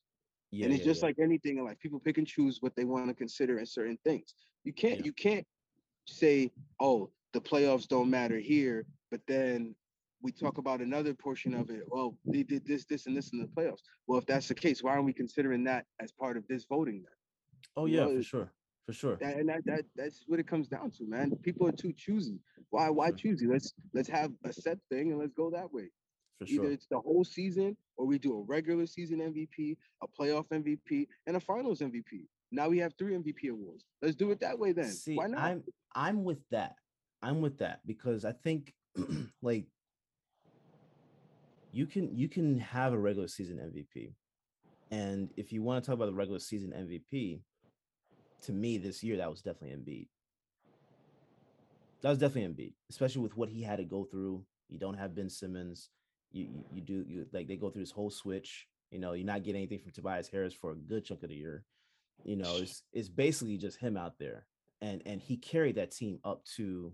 Yeah. and it's yeah, just yeah. like anything in life. People pick and choose what they want to consider in certain things. You can't. You can't say, "Oh, the playoffs don't matter here," but then we talk about another portion of it. Well, they did this, this, and this in the playoffs. Well, if that's the case, why aren't we considering that as part of this voting? Then? Oh you yeah, know, for sure. For sure. That, and that, that that's what it comes down to, man. People are too choosy. Why why choosy? Let's let's have a set thing and let's go that way. For Either sure. it's the whole season or we do a regular season MVP, a playoff MVP, and a finals MVP. Now we have three MVP awards. Let's do it that way then. See, Why not? I'm I'm with that. I'm with that because I think like you can you can have a regular season MVP. And if you want to talk about the regular season MVP, to me this year that was definitely Embiid. That was definitely Embiid, especially with what he had to go through. You don't have Ben Simmons. You you, you do you like they go through this whole switch. You know, you're not getting anything from Tobias Harris for a good chunk of the year. You know, it's it's basically just him out there, and and he carried that team up to.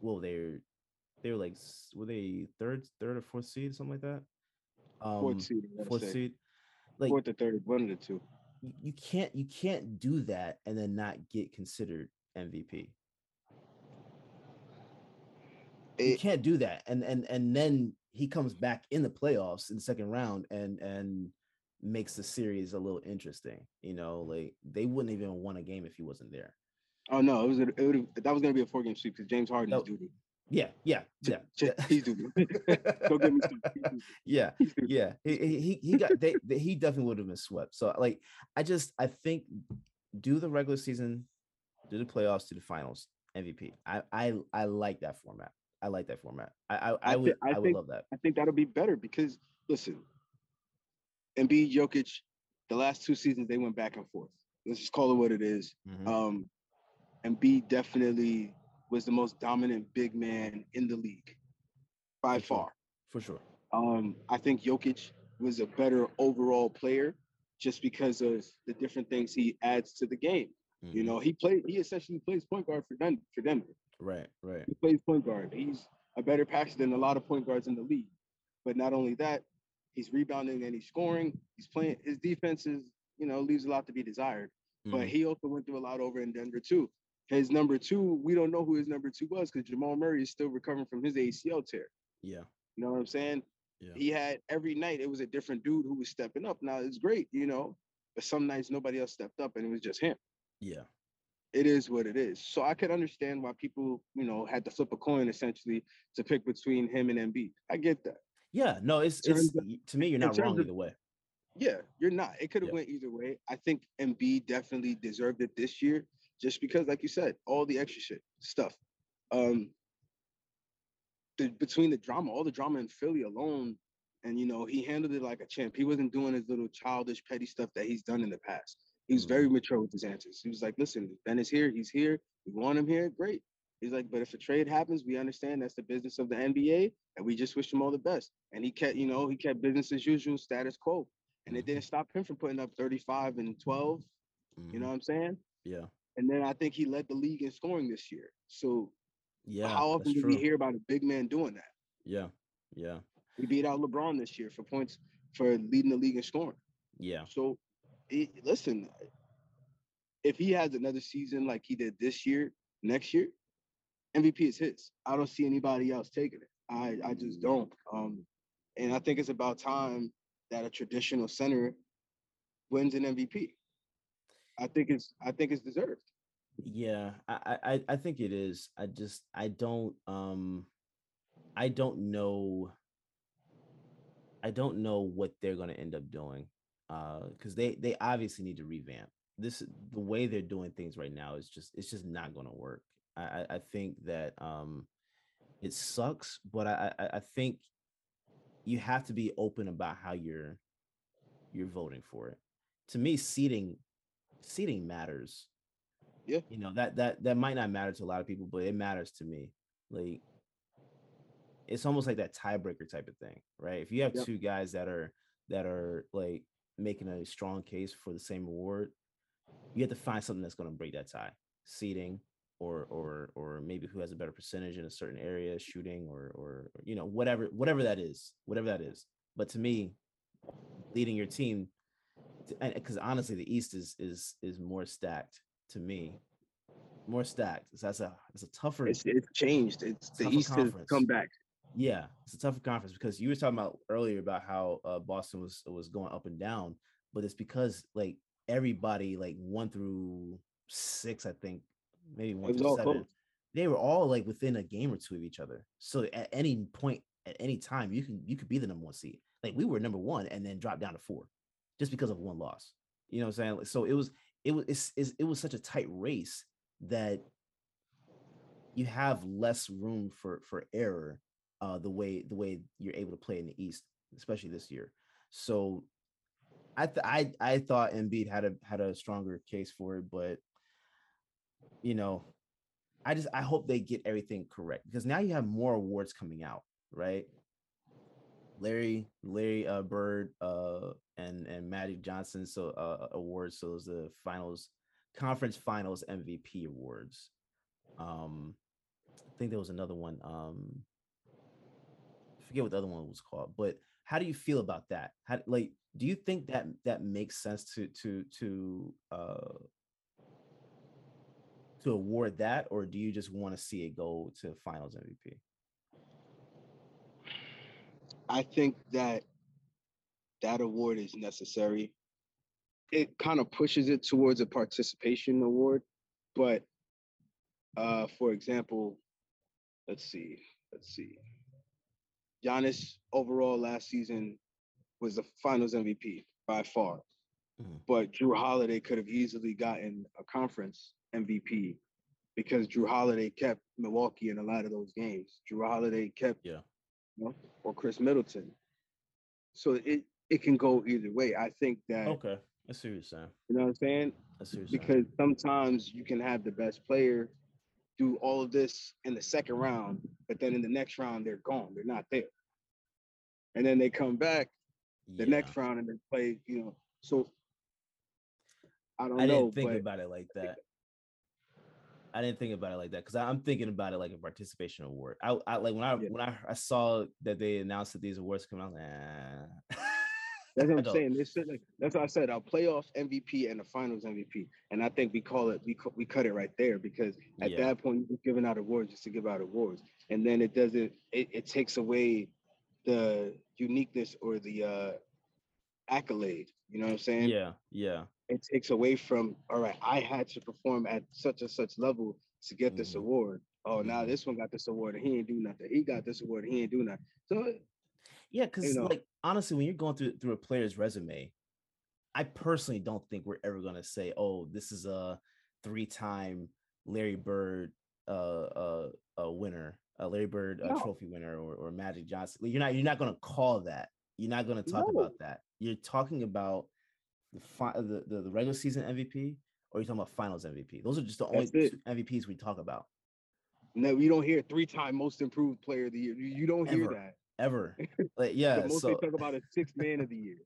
Well, they're they were like were they third third or fourth seed something like that. Um, fourth seed. Fourth say. seed. Like fourth or third, one of the two. you, you can't you can't do that and then not get considered MVP. you It- can't do that and and and then he comes back in the playoffs in the second round and and makes the series a little interesting you know mm-hmm. like they wouldn't even won a game if he wasn't there. Oh no, it was a, it would that was gonna be a four game sweep because James Harden is doo yeah yeah yeah. He's. Don't get me yeah yeah he he he- got they, they he definitely would have been swept. So like i just i think do the regular season do the playoffs to the finals mvp i i i like that format i like that format i i, I I would I i, would think- love that I think that'll be better because listen, Embiid, Jokic, the last two seasons they went back and forth. Let's just call it what it is. Mhm. Um, Embiid definitely was the most dominant big man in the league by For sure. far. for sure Um, I think Jokic was a better overall player just because of the different things he adds to the game. You Mhm. know, he played. He essentially plays point guard for Den- for Denver. Right right He plays point guard. He's a better passer than a lot of point guards in the league. But not only that, he's rebounding and he's scoring. He's playing. His defense is, you know, leaves a lot to be desired. But Mhm. he also went through a lot over in Denver too. His number two, we don't know who his number two was because Jamal Murray is still recovering from his ACL tear. yeah You know what I'm saying? yeah He had every night it was a different dude who was stepping up. Now it's great, you know, but some nights nobody else stepped up and it was just him. yeah It is what it is. So I could understand why people, you know, had to flip a coin essentially to pick between him and Embiid. I get that. yeah no it's it's of- to me you're not wrong of- either way Yeah, you're not. It could have Yeah. went either way. I think Embiid definitely deserved it this year, just because, like you said, all the extra shit stuff. Um, the, between the drama, all the drama in Philly alone, and you know, he handled it like a champ. He wasn't doing his little childish, petty stuff that he's done in the past. He was very mature with his answers. He was like, "Listen, Ben is here. He's here. We want him here. Great." He's like, "But if a trade happens, we understand that's the business of the NBA, and we just wish him all the best." And he kept, you know, he kept business as usual, status quo and it didn't stop him from putting up 35 and 12. You Mhm. know what I'm saying? yeah And then I think he led the league in scoring this year. So yeah how often do true. we hear about a big man doing that? yeah yeah He beat out LeBron this year for points for leading the league in scoring. yeah So it, listen, if he has another season like he did this year, next year, MVP is his. I don't see anybody else taking it. I, I just don't. Um, and I think it's about time that a traditional center wins an MVP. I think it's I think it's deserved. Yeah, I, I I think it is. I just I don't um I don't know I don't know what they're to end up doing uh because they they obviously need to revamp. This the way they're doing things right now is just it's just not going to work. I, I think that um it sucks but I, I i think you have to be open about how you're you're voting for it. To me seeding seeding matters. Yeah. You know that that that might not matter to a lot of people but it matters to me. Like it's almost like that tiebreaker type of thing right? If you have two guys that are that are like making a strong case for the same award, you have to find something that's going to break that tie. Seeding, or or or maybe who has a better percentage in a certain area, shooting, or or you know whatever whatever that is, whatever that is. But to me, leading your team, because honestly, the East is is is more stacked to me, more stacked. So that's a it's a tougher. It's, it's changed. It's the East conference. has come back. Yeah, it's a tougher conference because you were talking about earlier about how uh, Boston was was going up and down, but it's because like everybody like one through six, I think, maybe one through seven, close. they were all like within a game or two of each other. So at any point, at any time, you can you could be the number one seed. Like we were number one and then drop down to four, just because of one loss. You know what I'm saying? So it was it was it's, it's, it was such a tight race that you have less room for for error uh, the way the way you're able to play in the East, especially this year. So I th- I I thought Embiid had a had a stronger case for it, but you know, I just I hope they get everything correct because now you have more awards coming out, right? Larry Larry uh, Bird uh, and and Magic Johnson so uh, awards. So those the finals conference finals MVP awards. Um, I think there was another one. Um, forget what the other one was called, but how do you feel about that? How like do you think that that makes sense to to to uh to award that, or do you just want to see it go to Finals MVP? I think that that award is necessary. It kind of pushes it towards a participation award, but uh, for example, let's see, let's see. Giannis overall last season was the Finals MVP by far, mm-hmm. but Jrue Holiday could have easily gotten a conference MVP because Jrue Holiday kept Milwaukee in a lot of those games. Jrue Holiday kept, yeah, you know, or Khris Middleton. So it it can go either way. I think that okay. I see what you're saying. You know what I'm saying? I see what because saying. sometimes you can have the best player do all of this in the second round, but then in the next round they're gone. They're not there and then they come back the yeah. next round and they play, you know. So I don't know. I know. didn't think about it like that. I didn't think about it like that because I'm thinking about it like a participation award. I, I like when I yeah. when I, I saw that they announced that these awards come out. Like, ah. That's what I'm saying. This like, that's what I said. Our playoff MVP and the finals MVP, and I think we call it we we cut it right there because at yeah. that point you're giving out awards just to give out awards, and then it doesn't. It, it takes away the uniqueness or the uh accolade. You know what I'm saying? Yeah, yeah. It takes away from all right, I had to perform at such and such level to get mm-hmm. this award. Oh, now mm-hmm. this one got this award and he ain't do nothing. He got this award and he ain't do nothing. So yeah, because you know, like honestly, when you're going through through a player's resume, I personally don't think we're ever gonna say, oh, this is a three-time Larry Bird uh uh, uh winner a Larry Bird no. trophy winner or, or Magic Johnson. You're not you're not going to call that. You're not going to talk no. about that. You're talking about the, fi- the, the the regular season MVP or you're talking about Finals MVP. Those are just the That's only MVPs we talk about. No, we don't hear three time most improved player of the year. You don't hear ever, that ever. Like yeah, most so, they talk about a six man of the year.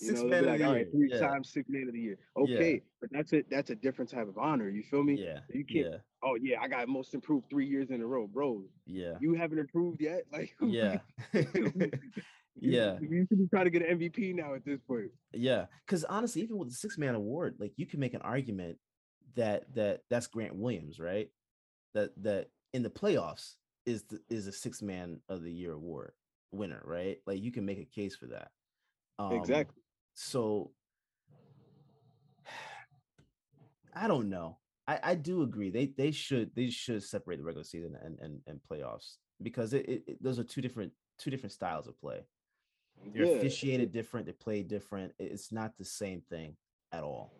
You six know, man like, all right, three yeah. times six man of the year. Okay, yeah. but that's it. That's a different type of honor. You feel me? Yeah. You can't. Yeah. Oh yeah, I got most improved three years in a row, bro. Yeah. You haven't improved yet, like. Yeah. yeah. You should be trying to get an MVP now at this point. Yeah, because honestly, even with the six man award, like you can make an argument that that that's Grant Williams, right? That that in the playoffs is the, is a six man of the year award winner, right? Like you can make a case for that. Um, exactly so I don't know. I, I do agree. They they should they should separate the regular season and and, and playoffs because it, it, it those are two different two different styles of play. They're yeah. officiated different. They play different. It's not the same thing at all.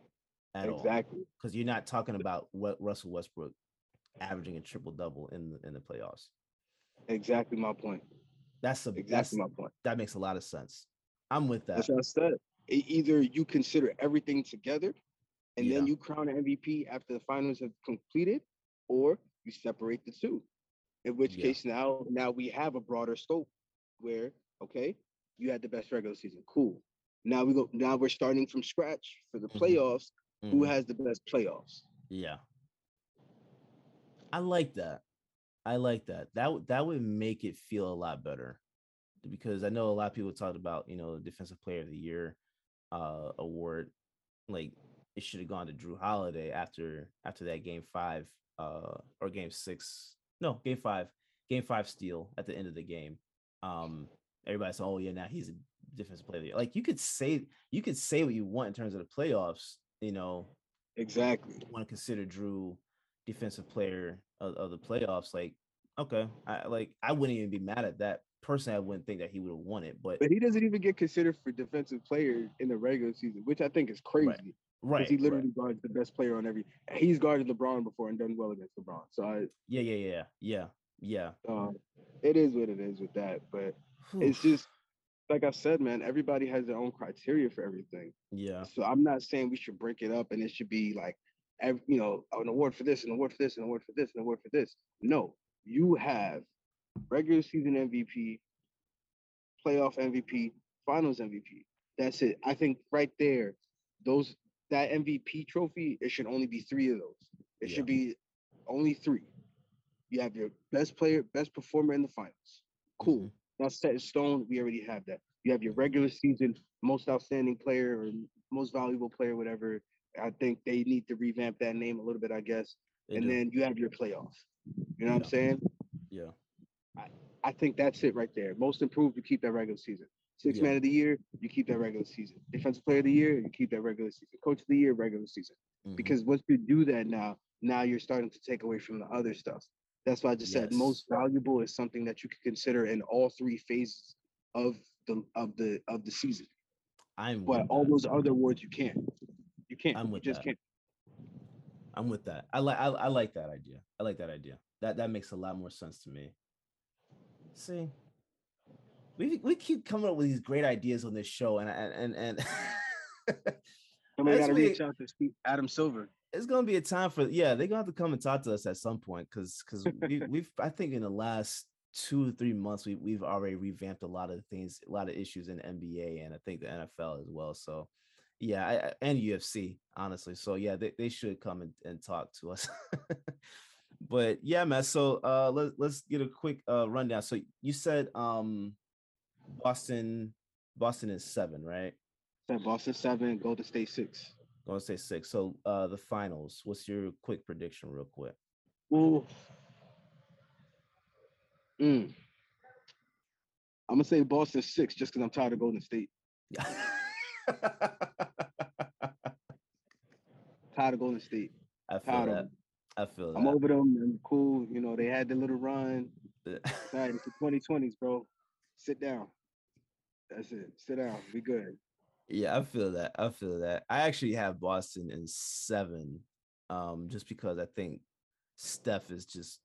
At exactly. all. Exactly. Because you're not talking about what Russell Westbrook averaging a triple double in the, in the playoffs. Exactly my point. That's a, exactly that's, my point. That makes a lot of sense. I'm with that. That's what I said. Either you consider everything together and yeah. then you crown an MVP after the finals have completed, or you separate the two. In which yeah. case now now we have a broader scope where okay, you had the best regular season. Cool. Now we go now we're starting from scratch for the mm-hmm. playoffs. Mm-hmm. Who has the best playoffs? Yeah. I like that. I like that. That that would make it feel a lot better because I know a lot of people talked about, you know, defensive player of the year uh award like it should have gone to Jrue Holiday after after that game 5 uh or game 6. No, game 5. Game 5 steal at the end of the game. Um everybody said, "Oh yeah, now he's a defensive player." Like you could say you could say what you want in terms of the playoffs, you know. Exactly. Want to consider Jrue defensive player of, of, the playoffs? Like, okay, I like I wouldn't even be mad at that. Personally, I wouldn't think that he would have won it, but but he doesn't even get considered for defensive player in the regular season, which I think is crazy. Right. Right. He literally right. guards the best player on every. He's guarded LeBron before and done well against LeBron. So I. Yeah, yeah, yeah, yeah, yeah. Um, it is what it is with that, but it's just like I said, man, everybody has their own criteria for everything. Yeah. So I'm not saying we should break it up and it should be like, every, you know, an award for this, an award for this, an award for this, an award for this. No, you have regular season MVP, playoff MVP, finals MVP. That's it. I think right there, those that MVP trophy, it should only be three of those. It yeah. should be only three. You have your best player, best performer in the finals. Cool. Mm-hmm. Now set in stone. We already have that. You have your regular season most outstanding player or most valuable player, whatever. I think they need to revamp that name a little bit, I guess. They and do. then you have your playoffs. You know yeah. what I'm saying? Yeah. I, I think that's it right there. Most improved, you keep that regular season. Six yeah. man of the year, you keep that regular season. Defensive player of the year, you keep that regular season. Coach of the year, regular season. Mm-hmm. Because once you do that now, now you're starting to take away from the other stuff. That's why I just yes. said most valuable is something that you can consider in all three phases of the of the of the season. I'm but all that. those other words you can't. You can't. I'm with you just that. can't. I'm with that. I like I, I like that idea. I like that idea. That that makes a lot more sense to me. See, we we keep coming up with these great ideas on this show, and and and. and Somebody got to reach out to Adam Silver it's gonna be a time for yeah they're gonna have to come and talk to us at some point because because we, we've i think in the last two or three months we, we've already revamped a lot of things a lot of issues in nba and i think the nfl as well so yeah I, and ufc honestly so yeah they, they should come and, and talk to us but yeah man so uh let, let's get a quick uh rundown so you said um boston boston is seven right boston seven golden state six Gonna say six. So uh the finals. What's your quick prediction, real quick? Ooh. Mm. I'm gonna say Boston six just because I'm tired of Golden State. tired of Golden State. I feel tired that. I feel I'm over them. I'm cool. You know, they had the little run. All right, it's the 2020s, bro. Sit down. That's it. Sit down. Be good. Yeah, I feel that. I feel that. I actually have Boston in seven, um, just because I think Steph is just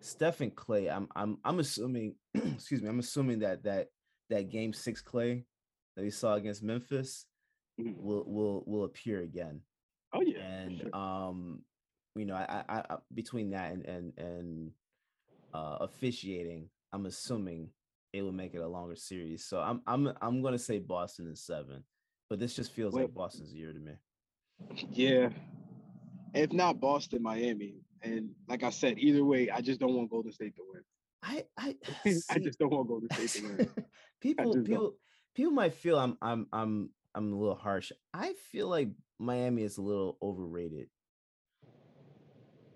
Steph and Clay. I'm I'm I'm assuming, excuse me, I'm assuming that that that game six Clay that we saw against Memphis mm-hmm. will will will appear again. Oh yeah, and sure. um, you know, I, I, I between that and and and uh, officiating, I'm assuming it will make it a longer series. So I'm I'm I'm gonna say Boston in seven but this just feels Wait. like Boston's year to me. Yeah. If not Boston, Miami. And like I said, either way, I just don't want Golden State to win. I I, I just don't want Golden State to win. people people don't. people might feel I'm I'm I'm I'm a little harsh. I feel like Miami is a little overrated.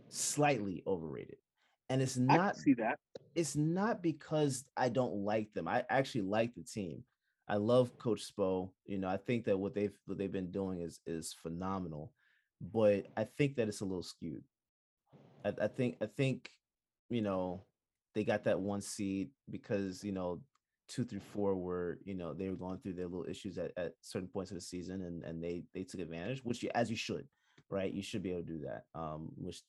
Slightly overrated. And it's not see that. It's not because I don't like them. I actually like the team. I love Coach Spo. You know, I think that what they've what they've been doing is is phenomenal. but I think that it's a little skewed. I, I think I think you know they got that one seed because you know two through four were you know they were going through their little issues at, at certain points of the season and and they they took advantage which you as you should right you should be able to do that um which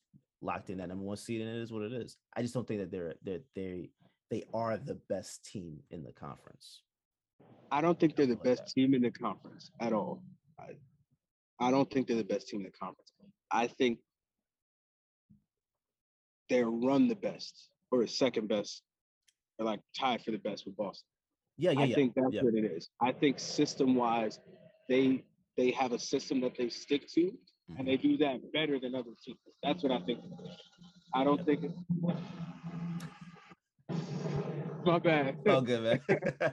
locked in that number one seed and it is what it is i just don't think that they're they're they they are the best team in the conference i don't think they're the best team in the conference at all I, I don't think they're the best team in the conference i think they're run the best or second best or like tied for the best with Boston. Yeah, yeah, I yeah. think that's yeah. what it is. I think system wise, they they have a system that they stick to. And they do that better than other teams. That's what I think. I don't think. It, my bad. Oh, good man.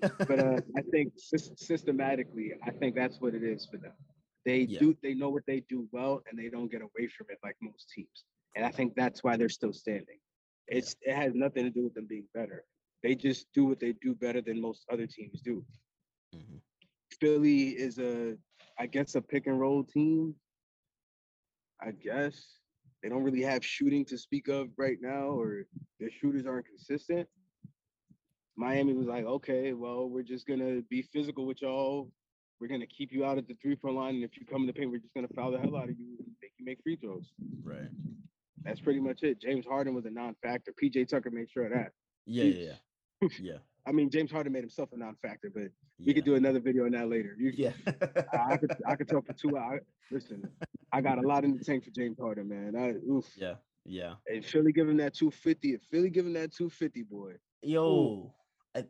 but uh, I think systematically, I think that's what it is for them. They yeah. do they know what they do well and they don't get away from it like most teams. And I think that's why they're still standing. It's yeah. it has nothing to do with them being better. They just do what they do better than most other teams do. Mm-hmm. Philly is a I guess a pick and roll team. I guess they don't really have shooting to speak of right now, or their shooters aren't consistent. Miami was like, okay, well, we're just gonna be physical with y'all we're gonna keep you out at the three point line, and if you come in the paint, we're just gonna foul the hell out of you and make you make free throws. Right. That's pretty much it. James Harden was a non-factor. PJ Tucker made sure of that. Yeah, yeah, yeah. yeah. I mean, James Harden made himself a non-factor, but yeah. we could do another video on that later. You, yeah. I, I, could I could talk for two hours. Listen, I got a lot in the tank for James Harden, man. I, oof. Yeah, yeah. And Philly give him that 250. If Philly give him that 250, boy. Yo. I,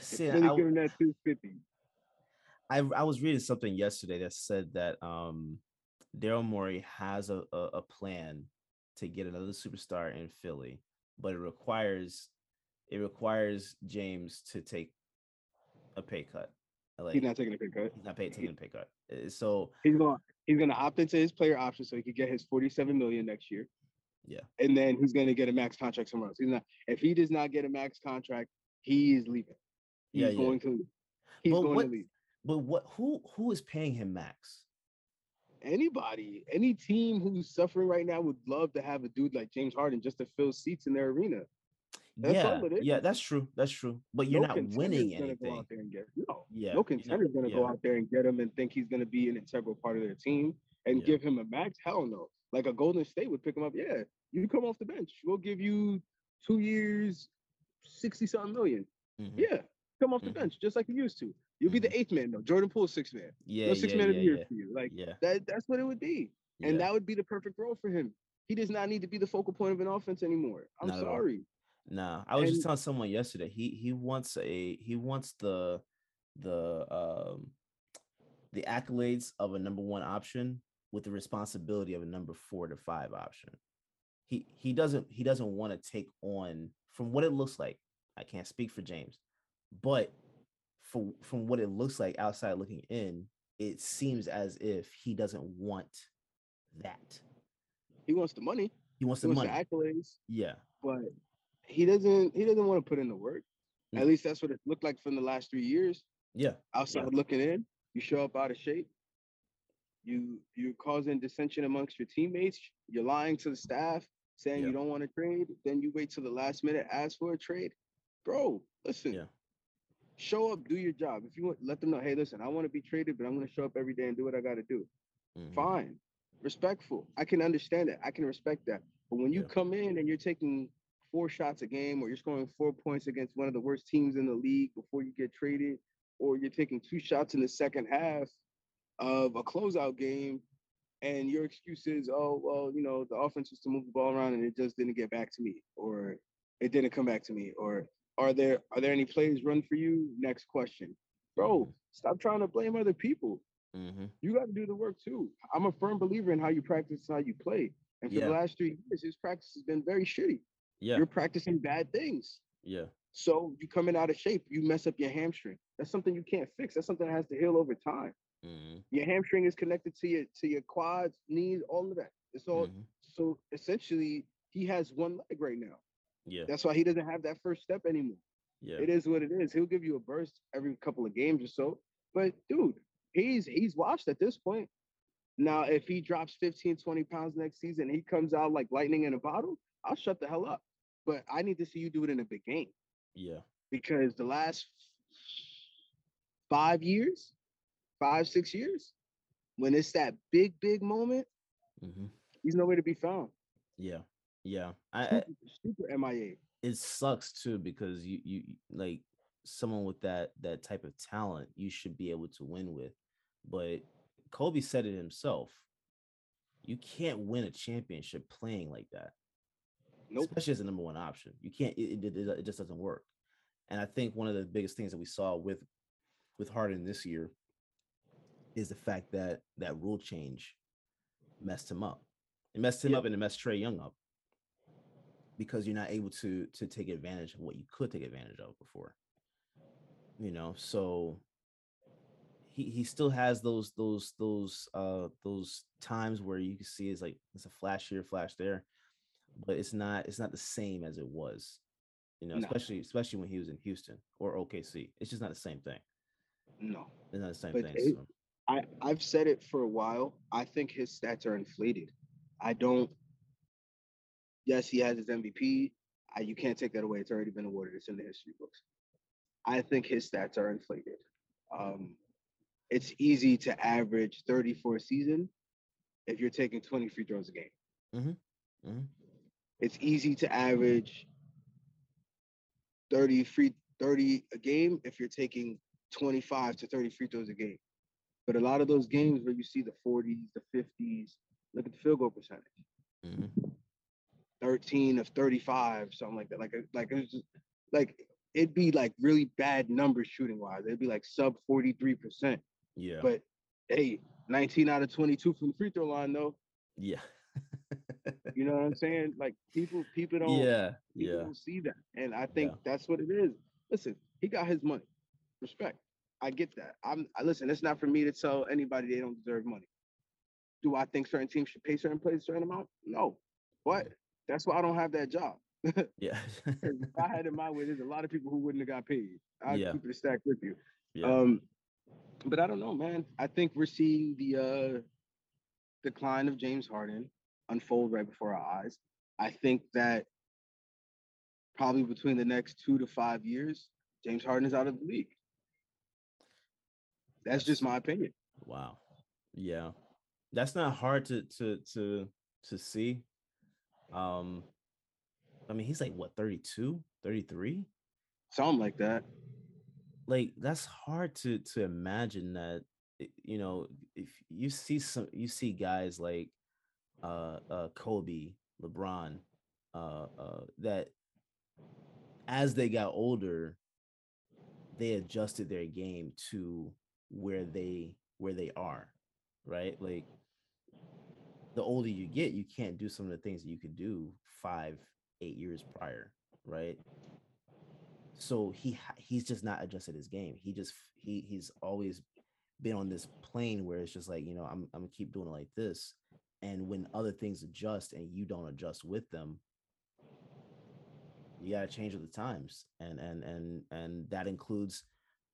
see, Philly I, give him that 250. I I was reading something yesterday that said that um Daryl Morey has a, a, a plan to get another superstar in Philly, but it requires it requires James to take a pay cut. Like, he's not taking a pay cut. He's not pay, taking a pay cut. Uh, so he's going he's going to opt into his player option so he could get his 47 million next year. Yeah. And then he's going to get a max contract somewhere else. He's not if he does not get a max contract, he is leaving. He's yeah, going yeah. to he's but going what, to leave. But what who who is paying him max? Anybody, any team who's suffering right now would love to have a dude like James Harden just to fill seats in their arena. That's yeah, yeah, that's true. That's true. But you're no not winning anything. Go out there and get, no, yeah, no contender's going to yeah. go out there and get him and think he's going to be an integral part of their team and yeah. give him a max. Hell no. Like a Golden State would pick him up. Yeah, you come off the bench. We'll give you two years, sixty something million. Mm-hmm. Yeah, come off the mm-hmm. bench just like you used to. You'll be the mm-hmm. eighth man though. Jordan Poole six man. Yeah, no six yeah, man of the year for you. Like yeah. that. That's what it would be, and that would be the perfect role for him. He does not need to be the focal point of an offense anymore. I'm not sorry. Nah, I was and, just telling someone yesterday. He he wants a he wants the the um the accolades of a number one option with the responsibility of a number four to five option. He he doesn't he doesn't want to take on from what it looks like. I can't speak for James, but for from what it looks like outside looking in, it seems as if he doesn't want that. He wants the money. He wants he the wants money. The accolades. Yeah. But he doesn't he doesn't want to put in the work. Mm-hmm. At least that's what it looked like from the last three years. Yeah. Outside yeah. looking in, you show up out of shape. You you're causing dissension amongst your teammates. You're lying to the staff, saying yeah. you don't want to trade. Then you wait till the last minute, ask for a trade. Bro, listen. Yeah show up, do your job. If you want, let them know, hey, listen, I want to be traded, but I'm going to show up every day and do what I got to do. Mm-hmm. Fine, respectful. I can understand that. I can respect that. But when you yeah. come in and you're taking four shots a game, or you're scoring four points against one of the worst teams in the league before you get traded, or you're taking two shots in the second half of a closeout game, and your excuse is, oh, well, you know, the offense was to move the ball around and it just didn't get back to me, or it didn't come back to me, or are there are there any plays run for you? Next question. Bro, mm-hmm. stop trying to blame other people. Mm-hmm. You got to do the work too. I'm a firm believer in how you practice how you play. And for yeah. the last three years, his practice has been very shitty. Yeah. You're practicing bad things. Yeah. So you're coming out of shape, you mess up your hamstring. That's something you can't fix. That's something that has to heal over time. Mm-hmm. Your hamstring is connected to your to your quads, knees, all of that. It's all mm-hmm. so essentially he has one leg right now. Yeah. That's why he doesn't have that first step anymore. Yeah. It is what it is. He'll give you a burst every couple of games or so. But dude, he's he's washed at this point. Now, if he drops 15, 20 pounds next season, he comes out like lightning in a bottle, I'll shut the hell up. But I need to see you do it in a big game. Yeah. Because the last five years, five, six years, when it's that big, big moment, mm-hmm. he's nowhere to be found. Yeah. Yeah. I, super, super MIA. It sucks too because you you like someone with that that type of talent you should be able to win with. But Kobe said it himself. You can't win a championship playing like that. Nope. Especially as a number one option. You can't it, it, it just doesn't work. And I think one of the biggest things that we saw with with Harden this year is the fact that that rule change messed him up. It messed him yep. up and it messed Trae Young up because you're not able to to take advantage of what you could take advantage of before. You know, so he he still has those those those uh those times where you can see it's like it's a flash here, flash there, but it's not it's not the same as it was. You know, no. especially especially when he was in Houston or OKC. It's just not the same thing. No, it's not the same but thing. It, so. I I've said it for a while. I think his stats are inflated. I don't. Yes, he has his MVP. I, you can't take that away. It's already been awarded. It's in the history books. I think his stats are inflated. Um, it's easy to average 34 a season if you're taking 20 free throws a game. Mm-hmm. Mm-hmm. It's easy to average 30 free 30 a game if you're taking 25 to 30 free throws a game. But a lot of those games where you see the 40s, the 50s, look at the field goal percentage. Mm-hmm. 13 of 35, something like that. Like like it's just like it'd be like really bad numbers shooting wise. It'd be like sub 43%. Yeah. But hey, 19 out of 22 from the free throw line though. Yeah. you know what I'm saying? Like people, people don't yeah, people yeah. don't see that. And I think yeah. that's what it is. Listen, he got his money. Respect. I get that. I'm I listen, it's not for me to tell anybody they don't deserve money. Do I think certain teams should pay certain players a certain amount? No. But that's why I don't have that job. yeah. if I had it my way, there's a lot of people who wouldn't have got paid. I'd yeah. keep it a stack with you. Yeah. Um, but I don't know, man. I think we're seeing the uh, decline of James Harden unfold right before our eyes. I think that probably between the next two to five years, James Harden is out of the league. That's just my opinion. Wow. Yeah. That's not hard to to to to see. Um I mean, he's like what 32, 33? Something like that like that's hard to to imagine that you know if you see some you see guys like uh uh Kobe, LeBron, uh uh that as they got older they adjusted their game to where they where they are, right? Like the older you get, you can't do some of the things that you could do five, eight years prior, right? so he he's just not adjusted his game. He just he he's always been on this plane where it's just like you know I'm I'm gonna keep doing it like this, and when other things adjust and you don't adjust with them, you gotta change with the times, and and and and that includes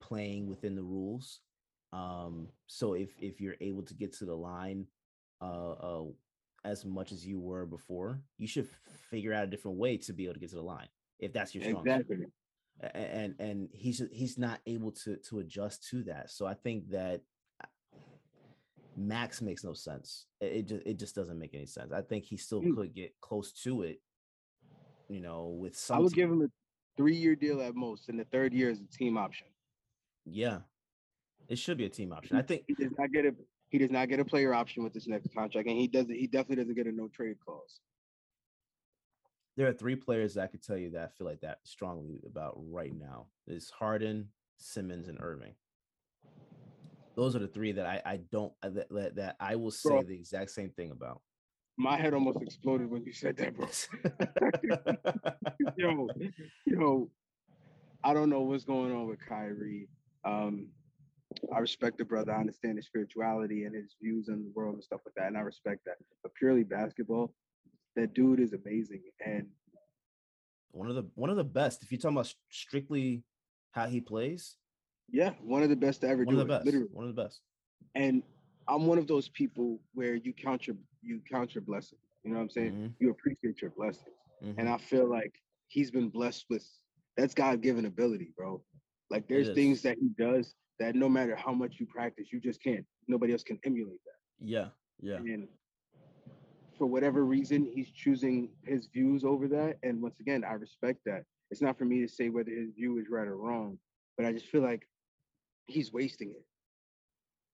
playing within the rules. Um, so if if you're able to get to the line, uh, uh as much as you were before, you should figure out a different way to be able to get to the line if that's your strong exactly. And and he's he's not able to to adjust to that. So I think that Max makes no sense. It, it just it just doesn't make any sense. I think he still mm. could get close to it. You know, with some. I would team. give him a three year deal at most, and the third year is a team option. Yeah, it should be a team option. I think he does not get a he does not get a player option with this next contract, and he doesn't. He definitely doesn't get a no trade clause there are three players that I could tell you that I feel like that strongly about right now. Is Harden, Simmons, and Irving. Those are the three that I, I don't uh, that, that I will say bro, the exact same thing about. My head almost exploded when you said that, bro. yo, yo, I don't know what's going on with Kyrie. Um, I respect the brother. I understand his spirituality and his views on the world and stuff like that, and I respect that. But purely basketball, that dude is amazing and one of the one of the best. If you're talking about strictly how he plays, yeah, one of the best to ever one do of the it, best. Literally, one of the best. And I'm one of those people where you count your you count your blessings. You know what I'm saying? Mhm. You appreciate your blessings. Mhm. And I feel like he's been blessed with that's God given ability, bro. Like there's things that he does that no matter how much you practice, you just can't. Nobody else can emulate that. yeah, yeah, And for whatever reason, he's choosing his views over that. And once again, I respect that. It's not for me to say whether his view is right or wrong, but I just feel like he's wasting it.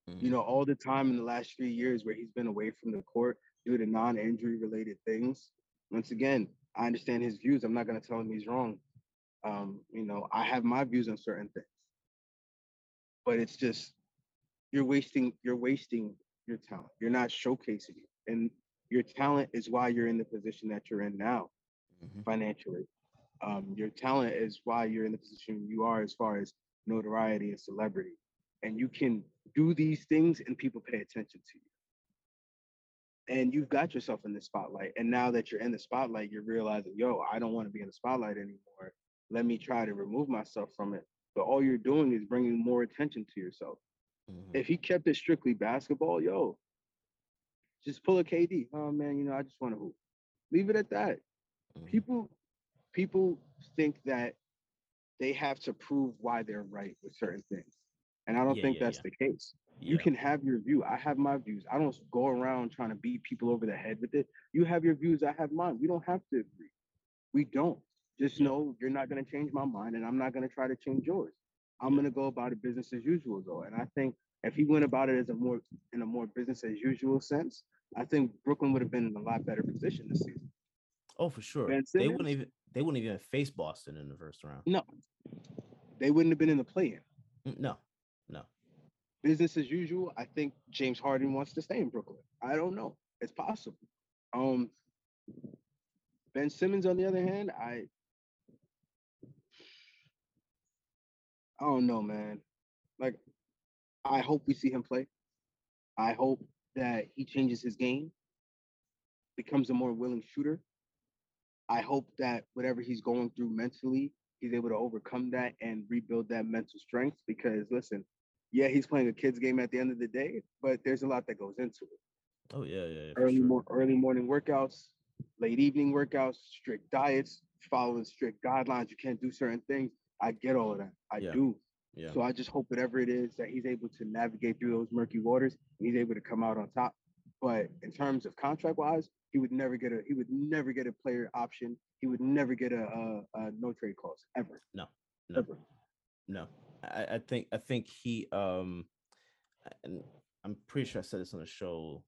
Mhm. You know, all the time in the last three years where he's been away from the court due to non-injury related things. Once again, I understand his views. I'm not going to tell him he's wrong. Um, you know, I have my views on certain things, but it's just you're wasting you're wasting your talent. You're not showcasing it, and your talent is why you're in the position that you're in now Mhm. financially. Um, your talent is why you're in the position you are as far as notoriety and celebrity. And you can do these things and people pay attention to you. And you've got yourself in the spotlight. And now that you're in the spotlight, you're realizing, yo, I don't want to be in the spotlight anymore. Let me try to remove myself from it. But all you're doing is bringing more attention to yourself. Mhm. If he kept it strictly basketball, yo, just pull a KD. Oh man, you know, I just want to hoop. Leave it at that Mhm. people people think that they have to prove why they're right with certain things and i don't Yeah, think yeah, that's yeah. the case. You can have your view i have my views i don't go around trying to beat people over the head with it. You have your views i have mine we don't have to agree. We don't just know you're not going to change my mind and i'm not going to try to change yours. I'm going to go about it business as usual though and i think if he went about it as a more in a more business as usual sense i think brooklyn would have been in a lot better position this season. Oh, for sure. Ben They wouldn't even they wouldn't even face Boston in the first round. no they wouldn't have been in the play-in Mm, No, no. business as usual. I think James Harden wants to stay in Brooklyn. I don't know. It's possible. Um, Ben Simmons, on the other hand, I I don't know, man. Like, I hope we see him play. I hope that he changes his game, becomes a more willing shooter. I hope that whatever he's going through mentally, he's able to overcome that and rebuild that mental strength. Because listen, yeah, he's playing a kid's game at the end of the day, but there's a lot that goes into it. Oh yeah, yeah, yeah. Early, sure. mor- early morning workouts, late evening workouts, strict diets, following strict guidelines. You can't do certain things. I get all of that. I Yeah. do. yeah. So I just hope whatever it is that he's able to navigate through those murky waters and he's able to come out on top. But in terms of contract wise, he would never get a he would never get a player option. He would never get a, a, a no trade clause ever. No, no. Ever. No, I, I think I think he um, and I'm pretty sure I said this on the show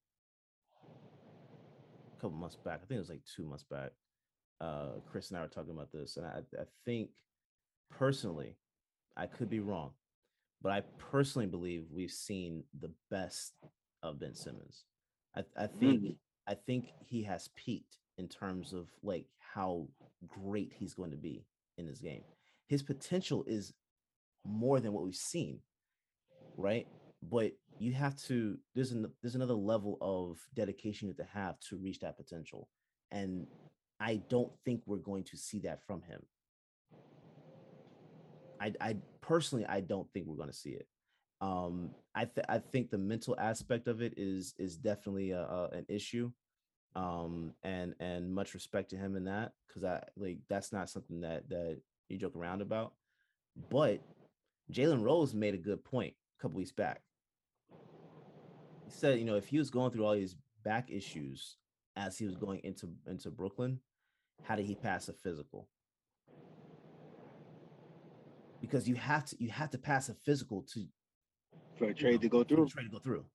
a couple months back. I think it was like two months back. Uh, Chris and I were talking about this, and I, I think personally, I could be wrong, but I personally believe we've seen the best of Ben Simmons. I, I think Mm. I think he has peaked in terms of like how great he's going to be in this game. His potential is more than what we've seen, right? But you have to there's an there's another level of dedication you have to have to reach that potential, and I don't think we're going to see that from him. I I personally I don't think we're going to see it. Um, I th- I think the mental aspect of it is is definitely a, a, an issue um and and much respect to him in that because i like that's not something that that you joke around about. But jalen rose made a good point a couple weeks back. He said you know if he was going through all these back issues as he was going into into brooklyn how did he pass a physical? Because you have to you have to pass a physical to For a you trade know, to go through. trade to go through.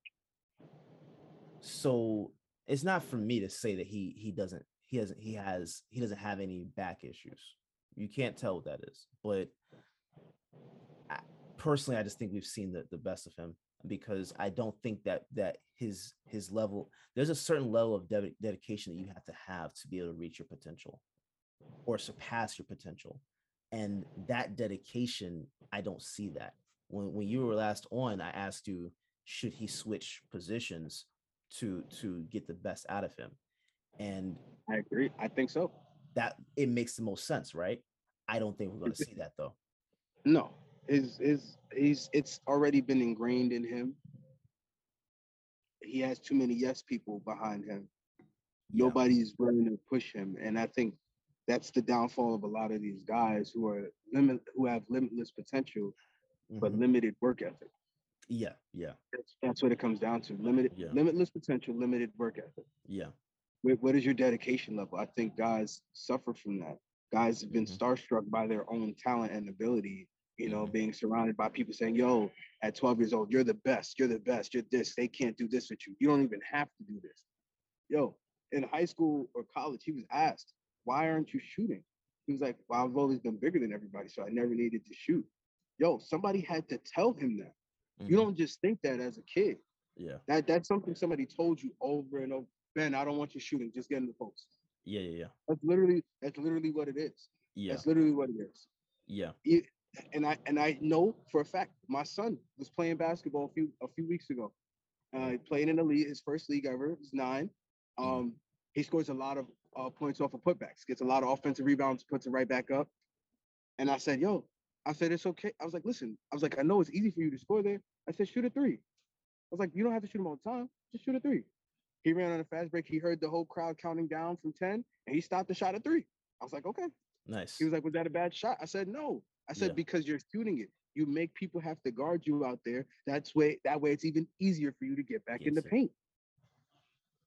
So it's not for me to say that he he doesn't he doesn't he has he doesn't have any back issues. You can't tell what that is, but I, personally, I just think we've seen the the best of him because I don't think that that his his level there's a certain level of dedi- dedication that you have to have to be able to reach your potential or surpass your potential and that dedication i don't see that when, when you were last on i asked you should he switch positions to to get the best out of him and I agree. I think so. that it makes the most sense right i don't think we're going to see that though No, is is he's it's already been ingrained in him he has too many yes people behind him. Yeah. Nobody's willing to push him, and I think that's the downfall of a lot of these guys who are limit who have limitless potential but Mhm. limited work ethic. Yeah, yeah, That's, that's what it comes down to. Limited, Yeah. limitless potential, limited work ethic. yeah, What, what is your dedication level? I think guys suffer from that. Guys have been Mhm. starstruck by their own talent and ability. You know, Mhm. being surrounded by people saying, "Yo, at 12 years old, you're the best. You're the best. You're this. They can't do this with you. You don't even have to do this." Yo, in high school or college, he was asked, "Why aren't you shooting?" He was like, "Well, I've always been bigger than everybody, so I never needed to shoot." Yo, somebody had to tell him that. You mhm, don't just think that as a kid. yeah, That that's something somebody told you over and over. Ben, I don't want you shooting. Just get in the post. yeah, yeah, yeah, That's literally that's literally what it is. yeah, That's literally what it is. yeah, And I and I know for a fact my son was playing basketball a few a few weeks ago. Uh, he played in the league, his first league ever. He's 9 Mhm. Um, he scores a lot of uh, points off of putbacks, gets a lot of offensive rebounds, puts it right back up. And I said, "Yo," I said, "It's okay." I was like, "Listen," I was like, "I know it's easy for you to score there." I said, "Shoot a three. I was like, "You don't have to shoot them all the time. Just shoot a three. He ran on a fast break. He heard the whole crowd counting down from ten, and he stopped the shot at three. I was like, "Okay." nice. He was like, "Was that a bad shot?" I said, "No." I said, Yeah. "Because you're shooting it. You make people have to guard you out there. That's way that way it's even easier for you to get back in the sir. paint.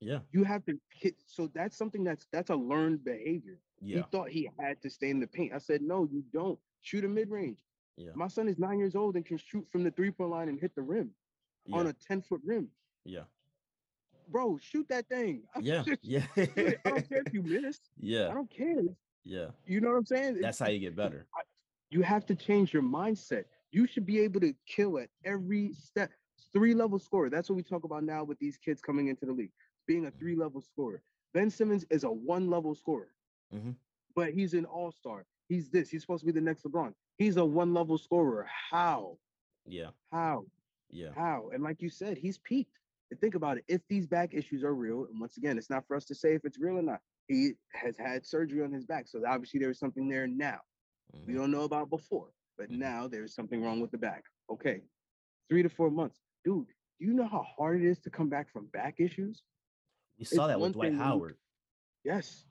Yeah, You have to hit. So that's something that's that's a learned behavior. yeah, He thought he had to stay in the paint. I said, "No, you don't. Shoot a mid range. yeah, My son is nine years old and can shoot from the three point line and hit the rim on a ten foot rim. yeah, Bro, shoot that thing. yeah, yeah. I don't care if you miss. Yeah. I don't care. yeah. You know what I'm saying? That's how you get better. you have to change your mindset. You should be able to kill at every step. Three level scorer. That's what we talk about now with these kids coming into the league, being a three level scorer. Ben Simmons is a one level scorer, Mhm. but he's an all star. He's this. He's supposed to be the next LeBron. He's a one level scorer. How? Yeah, How? yeah, How? And like you said, he's peaked. And think about it. If these back issues are real, and once again, it's not for us to say if it's real or not. He has had surgery on his back, so obviously there's something there now we mhm, don't know about before, but Mhm. now there's something wrong with the back. Okay, three to four months, dude. Do you know how hard it is to come back from back issues? We saw that with Dwight thing when you- Howard. Yes,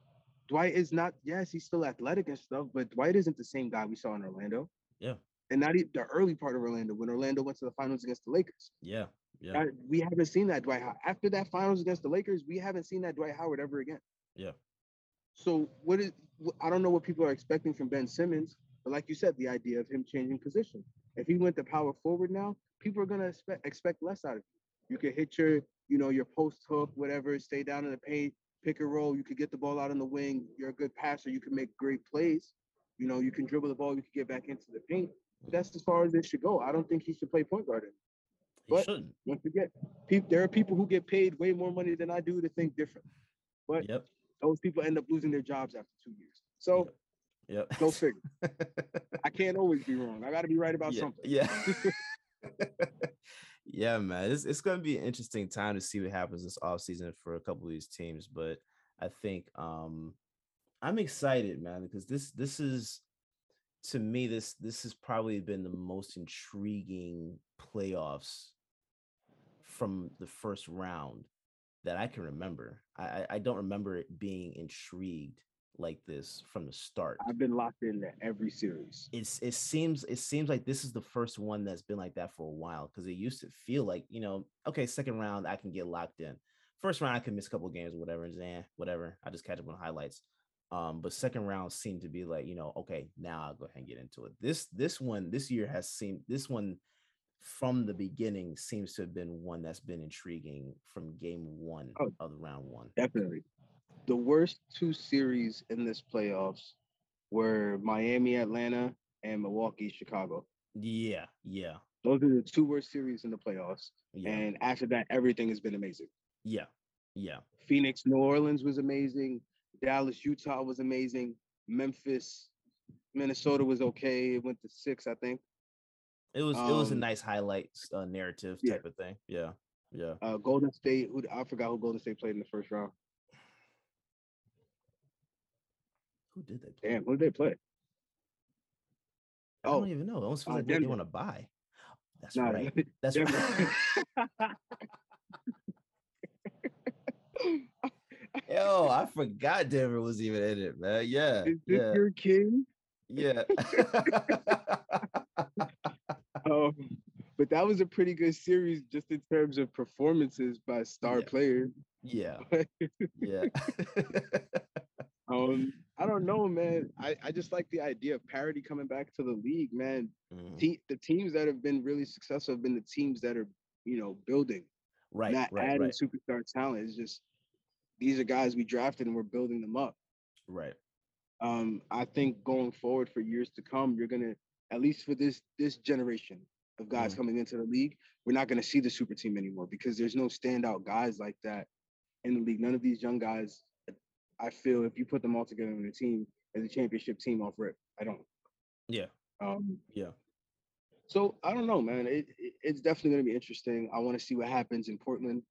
Dwight is not. Yes, he's still athletic and stuff, but Dwight isn't the same guy we saw in Orlando. Yeah. and not even the early part of Orlando when Orlando went to the finals against the Lakers. Yeah, yeah, we haven't seen that Dwight How- after that finals against the Lakers. We haven't seen that Dwight Howard ever again. yeah, So what is I don't know what people are expecting from Ben Simmons, but like you said, the idea of him changing position. If he went to power forward now, people are gonna expect expect less out of you. You could hit your, you know, your post hook, whatever, stay down in the paint, pick and roll. You could get the ball out on the wing. You're a good passer. You can make great plays. You know, you can dribble the ball. You can get back into the paint. That's as far as it should go. I don't think he should play point guard. he but- shouldn't. Once again, peop there are people who get paid way more money than I do to think different. But Yep, those people end up losing their jobs after two years. So yep. go figure. I can't always be wrong. I got to be right about yeah, something. Yeah. yeah, man. It's it's gonna be an interesting time to see what happens this offseason for a couple of these teams. But I think um I'm excited, man, because this this is to me, this this has probably been the most intriguing playoffs from the first round that I can remember. I, I don't remember it being intrigued like this from the start I've been locked into every series. it's it seems it seems like this is the first one that's been like that for a while because it used to feel like you know okay second round I can get locked in first round I can miss a couple games or whatever and eh, whatever I just catch up on highlights um but second round seemed to be like you know okay now I'll go ahead and get into it this this one this year has seemed this one from the beginning seems to have been one that's been intriguing from game one Oh. of the round one Definitely. The worst two series in this playoffs were Miami, Atlanta, and Milwaukee, Chicago. yeah yeah Those are the two worst series in the playoffs. yeah And after that, everything has been amazing. yeah yeah Phoenix, New Orleans was amazing. Dallas, Utah was amazing. Memphis, Minnesota was okay. It went to six, I think. It was it was a Um, nice highlights uh, narrative yeah. type of thing. Yeah, yeah. Uh, Golden State, who I forgot who Golden State played in the first round. Who did they play? Damn, who did they play? I oh, don't even know. It almost feels uh, like what they want to buy. That's Nah, right. That's Denver. right. Yo, I forgot Denver was even in it, man. Yeah. Is this yeah. your king? Yeah. um, but that was a pretty good series just in terms of performances by star Yeah. players. yeah. Yeah. Um, I don't know, man. I, I just like the idea of parity coming back to the league, man. Mhm. Te- the teams that have been really successful have been the teams that are, you know, building, Right. not Right. adding Right. superstar talent. It's just these are guys we drafted and we're building them up. Right. Um, I think going forward for years to come, you're gonna, at least for this this generation of guys Mhm. coming into the league, we're not gonna see the super team anymore because there's no standout guys like that in the league. None of these young guys, I feel, if you put them all together in a team as a championship team off rip, I don't. Yeah. Um, Yeah. so I don't know, man. It, it- it's definitely going to be interesting. I want to see what happens in Portland.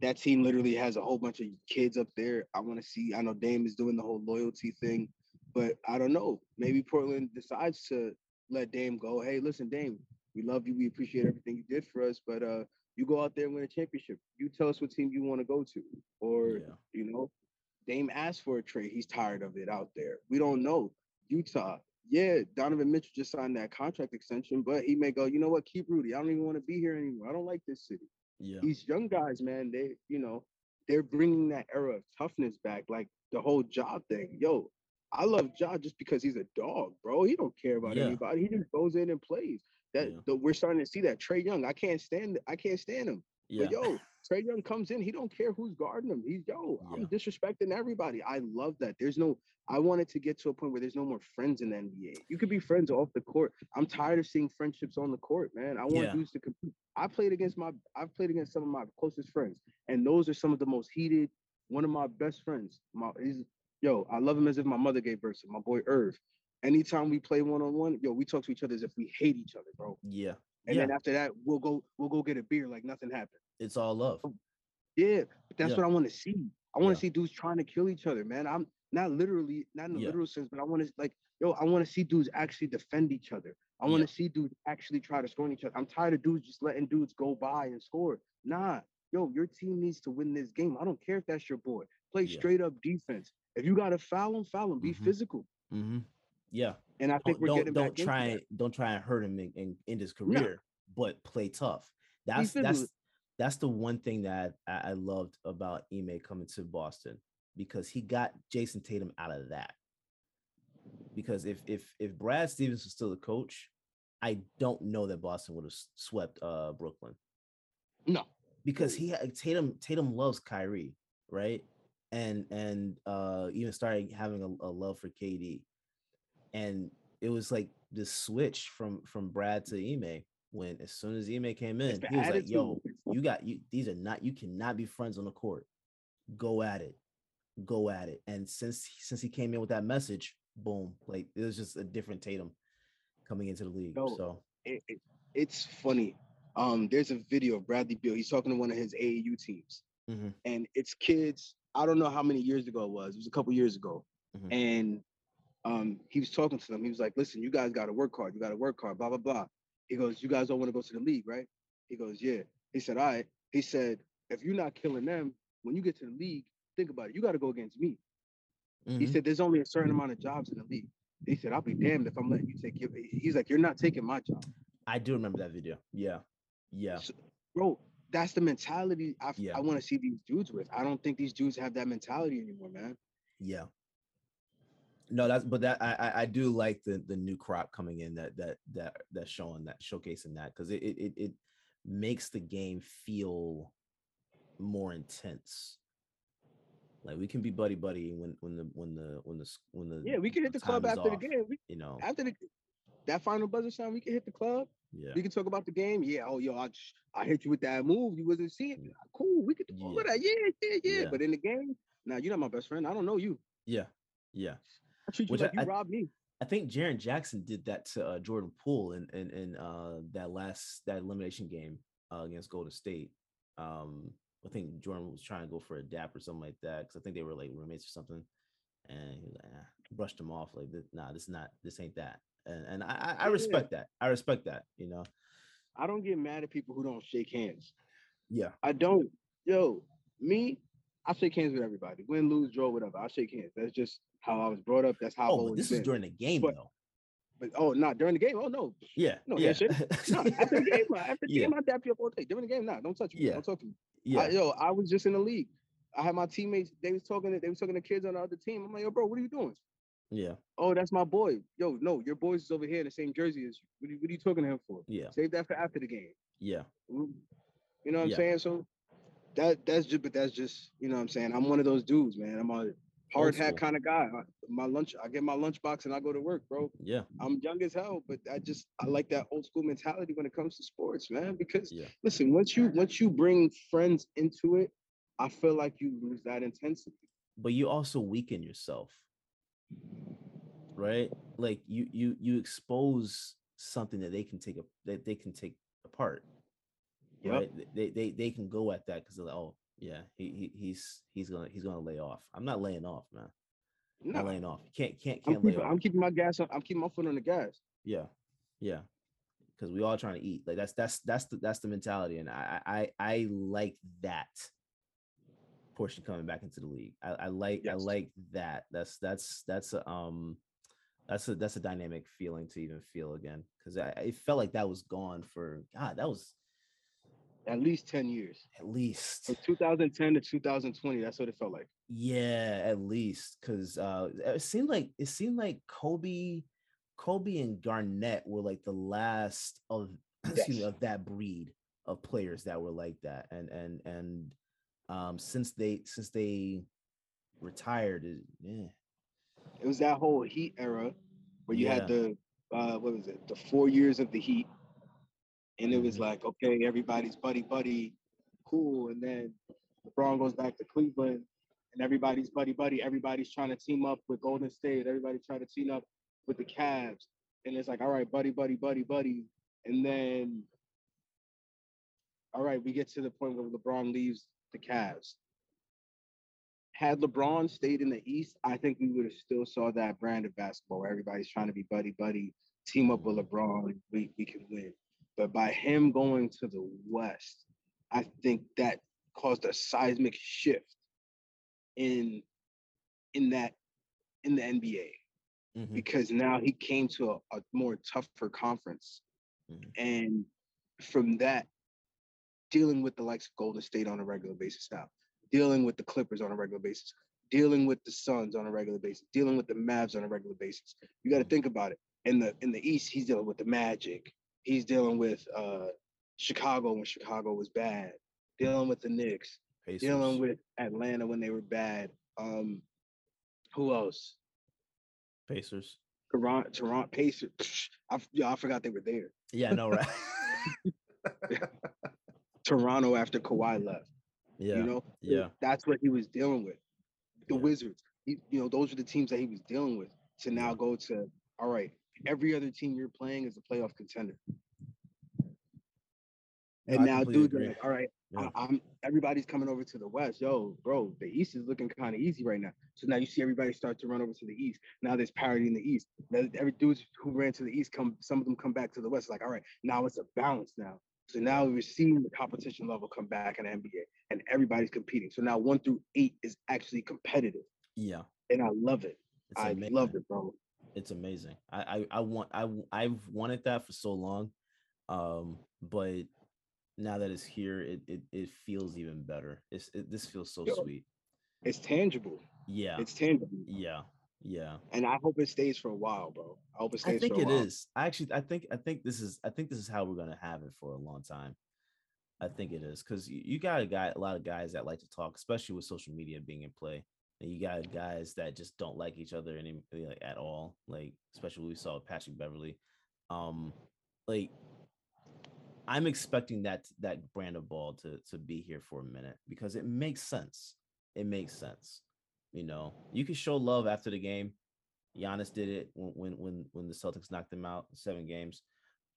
That team literally has a whole bunch of kids up there. I want to see. I know Dame is doing the whole loyalty thing, but I don't know. Maybe Portland decides to let Dame go. Hey, listen, Dame, we love you. We appreciate everything you did for us, but uh, you go out there and win a championship. You tell us what team you want to go to, or Yeah. you know, Dame asked for a trade. He's tired of it out there. We don't know. Utah, yeah, Donovan Mitchell just signed that contract extension, but he may go, you know what, keep Rudy. I don't even want to be here anymore. I don't like this city. Yeah. These young guys, man, they, you know, they're bringing that era of toughness back, like the whole job thing. Yo, I love Ja just because he's a dog, bro. He don't care about Yeah. anybody. He just goes in and plays. That Yeah. the, we're starting to see that Trae Young. I can't stand. I can't stand him. Yeah. But yo, Trae Young comes in, he don't care who's guarding him. He's yo, I'm disrespecting everybody. I love that. There's no, I wanted to get to a point where there's no more friends in the NBA. You could be friends off the court. I'm tired of seeing friendships on the court, man. I want Yeah. dudes to compete. I played against my, I've played against some of my closest friends, and those are some of the most heated. One of my best friends, my he's yo, I love him as if my mother gave birth to him, my boy Irv. Anytime we play one on one, yo, we talk to each other as if we hate each other, bro. Yeah. And yeah. then after that, we'll go, we'll go get a beer like nothing happened. It's all love. Yeah, but that's Yeah. what I want to see. I want Yeah. to see dudes trying to kill each other, man. I'm not literally, not in the Yeah. literal sense, but I want to like, yo, I want to see dudes actually defend each other. I want Yeah. to see dudes actually try to score on each other. I'm tired of dudes just letting dudes go by and score. Nah, yo, your team needs to win this game. I don't care if that's your boy. Play Yeah. straight up defense. If you got to foul him, foul him. Be Mhm. physical. hmm Yeah. And I think Don't we're getting don't, don't try that. and don't try and hurt him in, in, in his No. career, but play tough. That's that's that's the one thing that I, I loved about Ime coming to Boston because he got Jayson Tatum out of that. Because if if if Brad Stevens was still the coach, I don't know that Boston would have swept uh Brooklyn No. because he Tatum Tatum loves Kyrie, right? And and uh even started having a, a love for KD. And it was like this switch from from Brad to Ime when as soon as Ime came in, he was like, yo, you got you these are not you cannot be friends on the court. Go at it. Go at it. And since since he came in with that message, boom, like it was just a different Tatum coming into the league. No, so it, it- it's funny. Um, there's a video of Bradley Beal. He's talking to one of his AAU teams, mhm, and it's kids. I don't know how many years ago it was. It was a couple years ago, Mhm. and um, he was talking to them. He was like, "Listen, you guys got to work hard. You got to work hard. Blah blah blah." He goes, "You guys don't want to go to the league, right?" He goes, "Yeah." He said, "All right." He said, "If you're not killing them, when you get to the league, think about it. You got to go against me." He mhm. said, "There's only a certain amount of jobs in the league." He said, "I'll be damned if I'm letting you take your." He's like, "You're not taking my job." I do remember that video. Yeah. Yeah. So, bro, that's the mentality I, Yeah. I want to see these dudes with. I don't think these dudes have that mentality anymore, man. Yeah. No, that's but that I I, do like the the new crop coming in that that that that's showing that showcasing that because it, it it makes the game feel more intense. Like we can be buddy buddy when when the when the when the when the Yeah, we can hit the club after the game. We, You know, after the that final buzzer sound, we can hit the club. yeah, We can talk about the game. Yeah, oh yo, I I hit you with that move. You wasn't seeing. Cool, we could do Yeah. that. Yeah, yeah, yeah, Yeah. But in the game, now you're not my best friend. I don't know you. yeah, yeah. I treat you like I- you robbed me. I think Jaren Jackson did that to uh, Jordan Poole in in, in uh, that last that elimination game uh, against Golden State. Um, I think Jordan was trying to go for a dap or something like that because I think they were like roommates or something, and he was like, ah, brushed him off like, "Nah, this is not this ain't that." And and I I, I Yeah. respect that. I respect that. You know. I don't get mad at people who don't shake hands. Yeah. I don't. Yo, me, I shake hands with everybody. Win, lose, draw, whatever. I shake hands. That's just how I was brought up. That's how. Oh, this is during the game but, though. But oh, not during the game. Oh no. Yeah. No. Yeah. no after the game, after the yeah. game, I dap you up all day. During the game, nah, don't touch me. Yeah. Don't talk to me. Yeah. I, yo, I was just in the league. I had my teammates. They was talking. To, they was talking to kids on the other team. I'm like, yo, bro, what are you doing? Yeah. Oh, that's my boy. Yo, no, your boy's is over here in the same jersey as you. What are you, what are you talking to him for? Yeah. Save that for after the game. Yeah. Mm-hmm. You know what I'm saying? So that that's just but that's just you know what I'm saying. I'm one of those dudes, man. I'm a hard hat kind of guy. I, my lunch, I get my lunchbox and I go to work, bro. Yeah. I'm young as hell, but I just I like that old school mentality when it comes to sports, man. Because yeah. listen, once you once you bring friends into it, I feel like you lose that intensity. But you also weaken yourself. Right? Like you you you expose something that they can take a that they can take apart. Yep. Right? They they they can go at that because they're like, oh yeah, he, he he's he's gonna he's gonna lay off. I'm not laying off, man. No. Not laying off. Can't can't can't I'm keeping, I'm keeping my gas. On, I'm keeping my foot on the gas. Yeah, yeah. Because we all trying to eat. Like that's that's that's the that's the mentality, and I I I like that portion coming back into the league. I, I like yes. I like that. That's that's that's a um that's a that's a dynamic feeling to even feel again because I it felt like that was gone for God. That was at least 10 years. At least. From 2010 to 2020, that's what it felt like. Yeah, at least. Cause uh it seemed like it seemed like Kobe, Kobe and Garnett were like the last of yes. excuse me, of that breed of players that were like that. And and and um since they since they retired, it, yeah. It was that whole heat era where you yeah. had the uh what was it, the four years of the heat and it was mm-hmm. like, okay, everybody's buddy buddy, cool. And then LeBron goes back to Cleveland, and everybody's buddy buddy. Everybody's trying to team up with Golden State. Everybody's trying to team up with the Cavs, and it's like, all right, buddy buddy buddy buddy. And then, all right, we get to the point where LeBron leaves the Cavs. Had LeBron stayed in the East, I think we would have still saw that brand of basketball where everybody's trying to be buddy buddy, team up with LeBron, we, we can win. But by him going to the West, I think that caused a seismic shift in in that in the NBA mm-hmm. because now he came to a, a more tougher conference, mm-hmm. and from that, dealing with the likes of Golden State on a regular basis now, dealing with the Clippers on a regular basis, dealing with the Suns on a regular basis, dealing with the Mavs on a regular basis. You got to mm-hmm. think about it. In the in the East, he's dealing with the Magic he's dealing with uh, Chicago when Chicago was bad, dealing with the Knicks, Pacers. dealing with Atlanta when they were bad. Um, who else? Pacers. Toronto, Toronto Pacers. I, yeah, I forgot they were there. Yeah, no, right? Toronto after Kawhi left. Yeah. You know? Yeah. That's what he was dealing with. The yeah. Wizards. He, you know, those are the teams that he was dealing with. To now go to, all right, every other team you're playing is a playoff contender. And I now, dude, like, all right, yeah. I, am everybody's coming over to the West. Yo, bro, the East is looking kind of easy right now. So now you see everybody start to run over to the East. Now there's parity in the East. Now, every dude who ran to the East come, some of them come back to the West. Like, all right, now it's a balance now. So now we're seeing the competition level come back in the NBA, and everybody's competing. So now one through eight is actually competitive. Yeah, and I love it. It's I amazing. love it, bro it's amazing. I, I I want I I've wanted that for so long, um, but now that it's here, it it, it feels even better. It's it, this feels so Yo, sweet. It's tangible. Yeah, it's tangible. Yeah, yeah. And I hope it stays for a while, bro. I hope it stays. For a while. I think it is. I actually I think I think this is I think this is how we're gonna have it for a long time. I think it is because you, you got a guy, a lot of guys that like to talk, especially with social media being in play and you got guys that just don't like each other any like at all. Like especially we saw Patrick Beverley. Um, like I'm expecting that that brand of ball to to be here for a minute because it makes sense. It makes sense. You know, you can show love after the game. Giannis did it when when when the Celtics knocked them out seven games.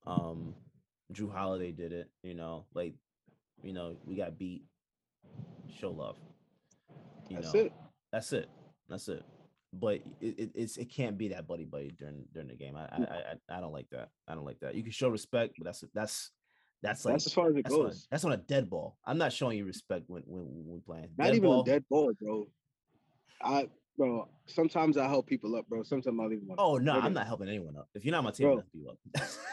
Um, Jrue Holiday did it. You know, like you know we got beat. Show love. You That's know, it. That's it. That's it. But it, it, it's it can't be that buddy buddy during during the game. I, I I I don't like that. I don't like that. You can show respect, but that's that's That's like that's as far as it that's on, goes. that's on a dead ball. I'm not showing you respect when when when playing. Not Dead even ball, a dead ball, bro. I bro, sometimes I help people up, bro. Sometimes I leave them. Oh no, I'm not helping anyone up. If you're not my team, Bro, I'm you up.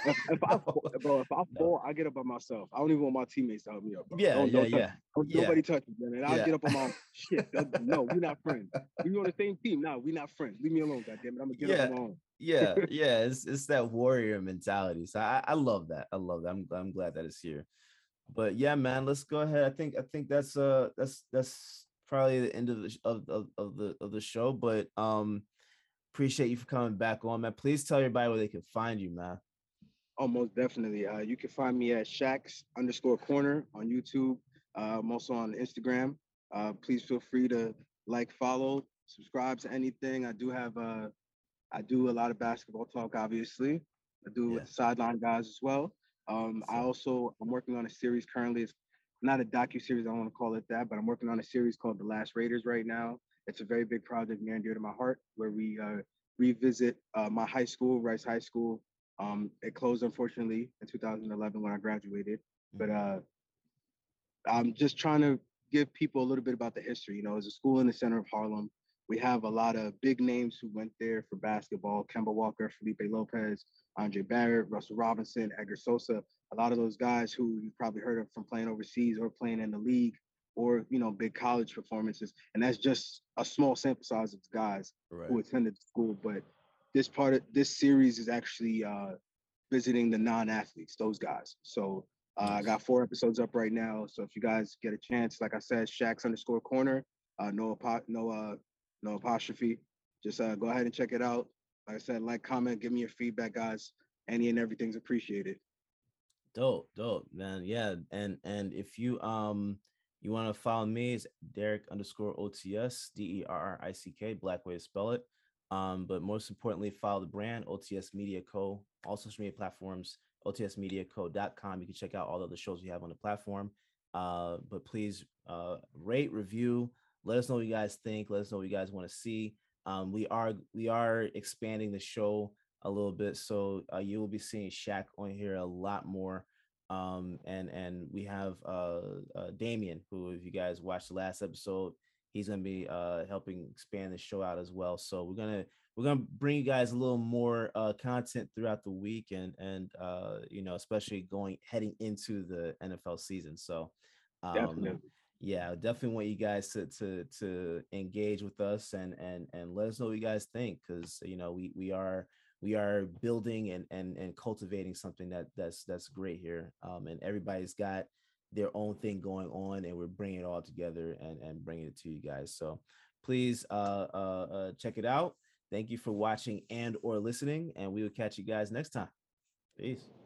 If, if I fall, bro, if I No. fall, I get up by myself. I don't even want my teammates to help me up. Bro. yeah, Don't- yeah, don't touch- yeah. don't- yeah. Nobody touch me, man. And I'll yeah. get up on my own. shit. No, we're not friends. We on the same team. No, we're not friends. Leave me alone, goddamn it. I'm gonna get up on my own. yeah, yeah. It's it's that warrior mentality. So I, I love that. I love that. I'm I'm glad that it's here. But yeah, man, let's go ahead. I think I think that's uh that's that's probably the end of the of, of, of the of the show. But um appreciate you for coming back on, man. Please tell everybody where they can find you, man. Oh, most definitely. Uh, you can find me at Shacks underscore corner on YouTube. Uh, I'm also on Instagram. Uh, please feel free to like, follow, subscribe to anything. I do have uh, I do a lot of basketball talk, obviously. I do Yeah. with the sideline guys as well. Um, I also I'm working on a series currently. It's not a docu series. I don't want to call it that, but I'm working on a series called The Last Raiders right now. It's a very big project near and dear to my heart, where we uh, revisit uh, my high school, Rice High School. Um, it closed unfortunately in 2011 when I graduated, but uh, I'm just trying to give people a little bit about the history. You know, it's a school in the center of Harlem. We have a lot of big names who went there for basketball: Kemba Walker, Felipe Lopez, Andre Barrett, Russell Robinson, Edgar Sosa. A lot of those guys who you've probably heard of from playing overseas or playing in the league or you know big college performances. And that's just a small sample size of guys Right. who attended school. But this part of this series is actually uh, visiting the non-athletes, those guys. So uh, I got four episodes up right now. So if you guys get a chance, like I said, Shaq's underscore corner, uh, no no uh, no apostrophe. Just uh, go ahead and check it out. Like I said, like, comment, give me your feedback, guys. Any and everything's appreciated. Dope, dope, man. Yeah, and and if you um you want to follow me, it's Derrick underscore OTS D E R R I C K, Black way to spell it. Um, but most importantly, follow the brand OTS Media Co. All social media platforms, ots media OTSMediaCo.com. You can check out all the other shows we have on the platform. Uh, but please uh rate, review, let us know what you guys think. Let us know what you guys want to see. Um, we are we are expanding the show a little bit, so uh, you will be seeing Shaq on here a lot more. Um, and and we have uh, uh Damien, who if you guys watched the last episode, he's gonna be uh helping expand the show out as well. So we're gonna we're gonna bring you guys a little more uh content throughout the week and and uh you know especially going heading into the NFL season. So um, Definitely. yeah definitely want you guys to to to engage with us and and and let us know what you guys think because you know we we are we are building and and and cultivating something that that's that's great here um and everybody's got their own thing going on and we're bringing it all together and and bringing it to you guys. So please uh uh, uh check it out. Thank you for watching and or listening and we will catch you guys next time. Peace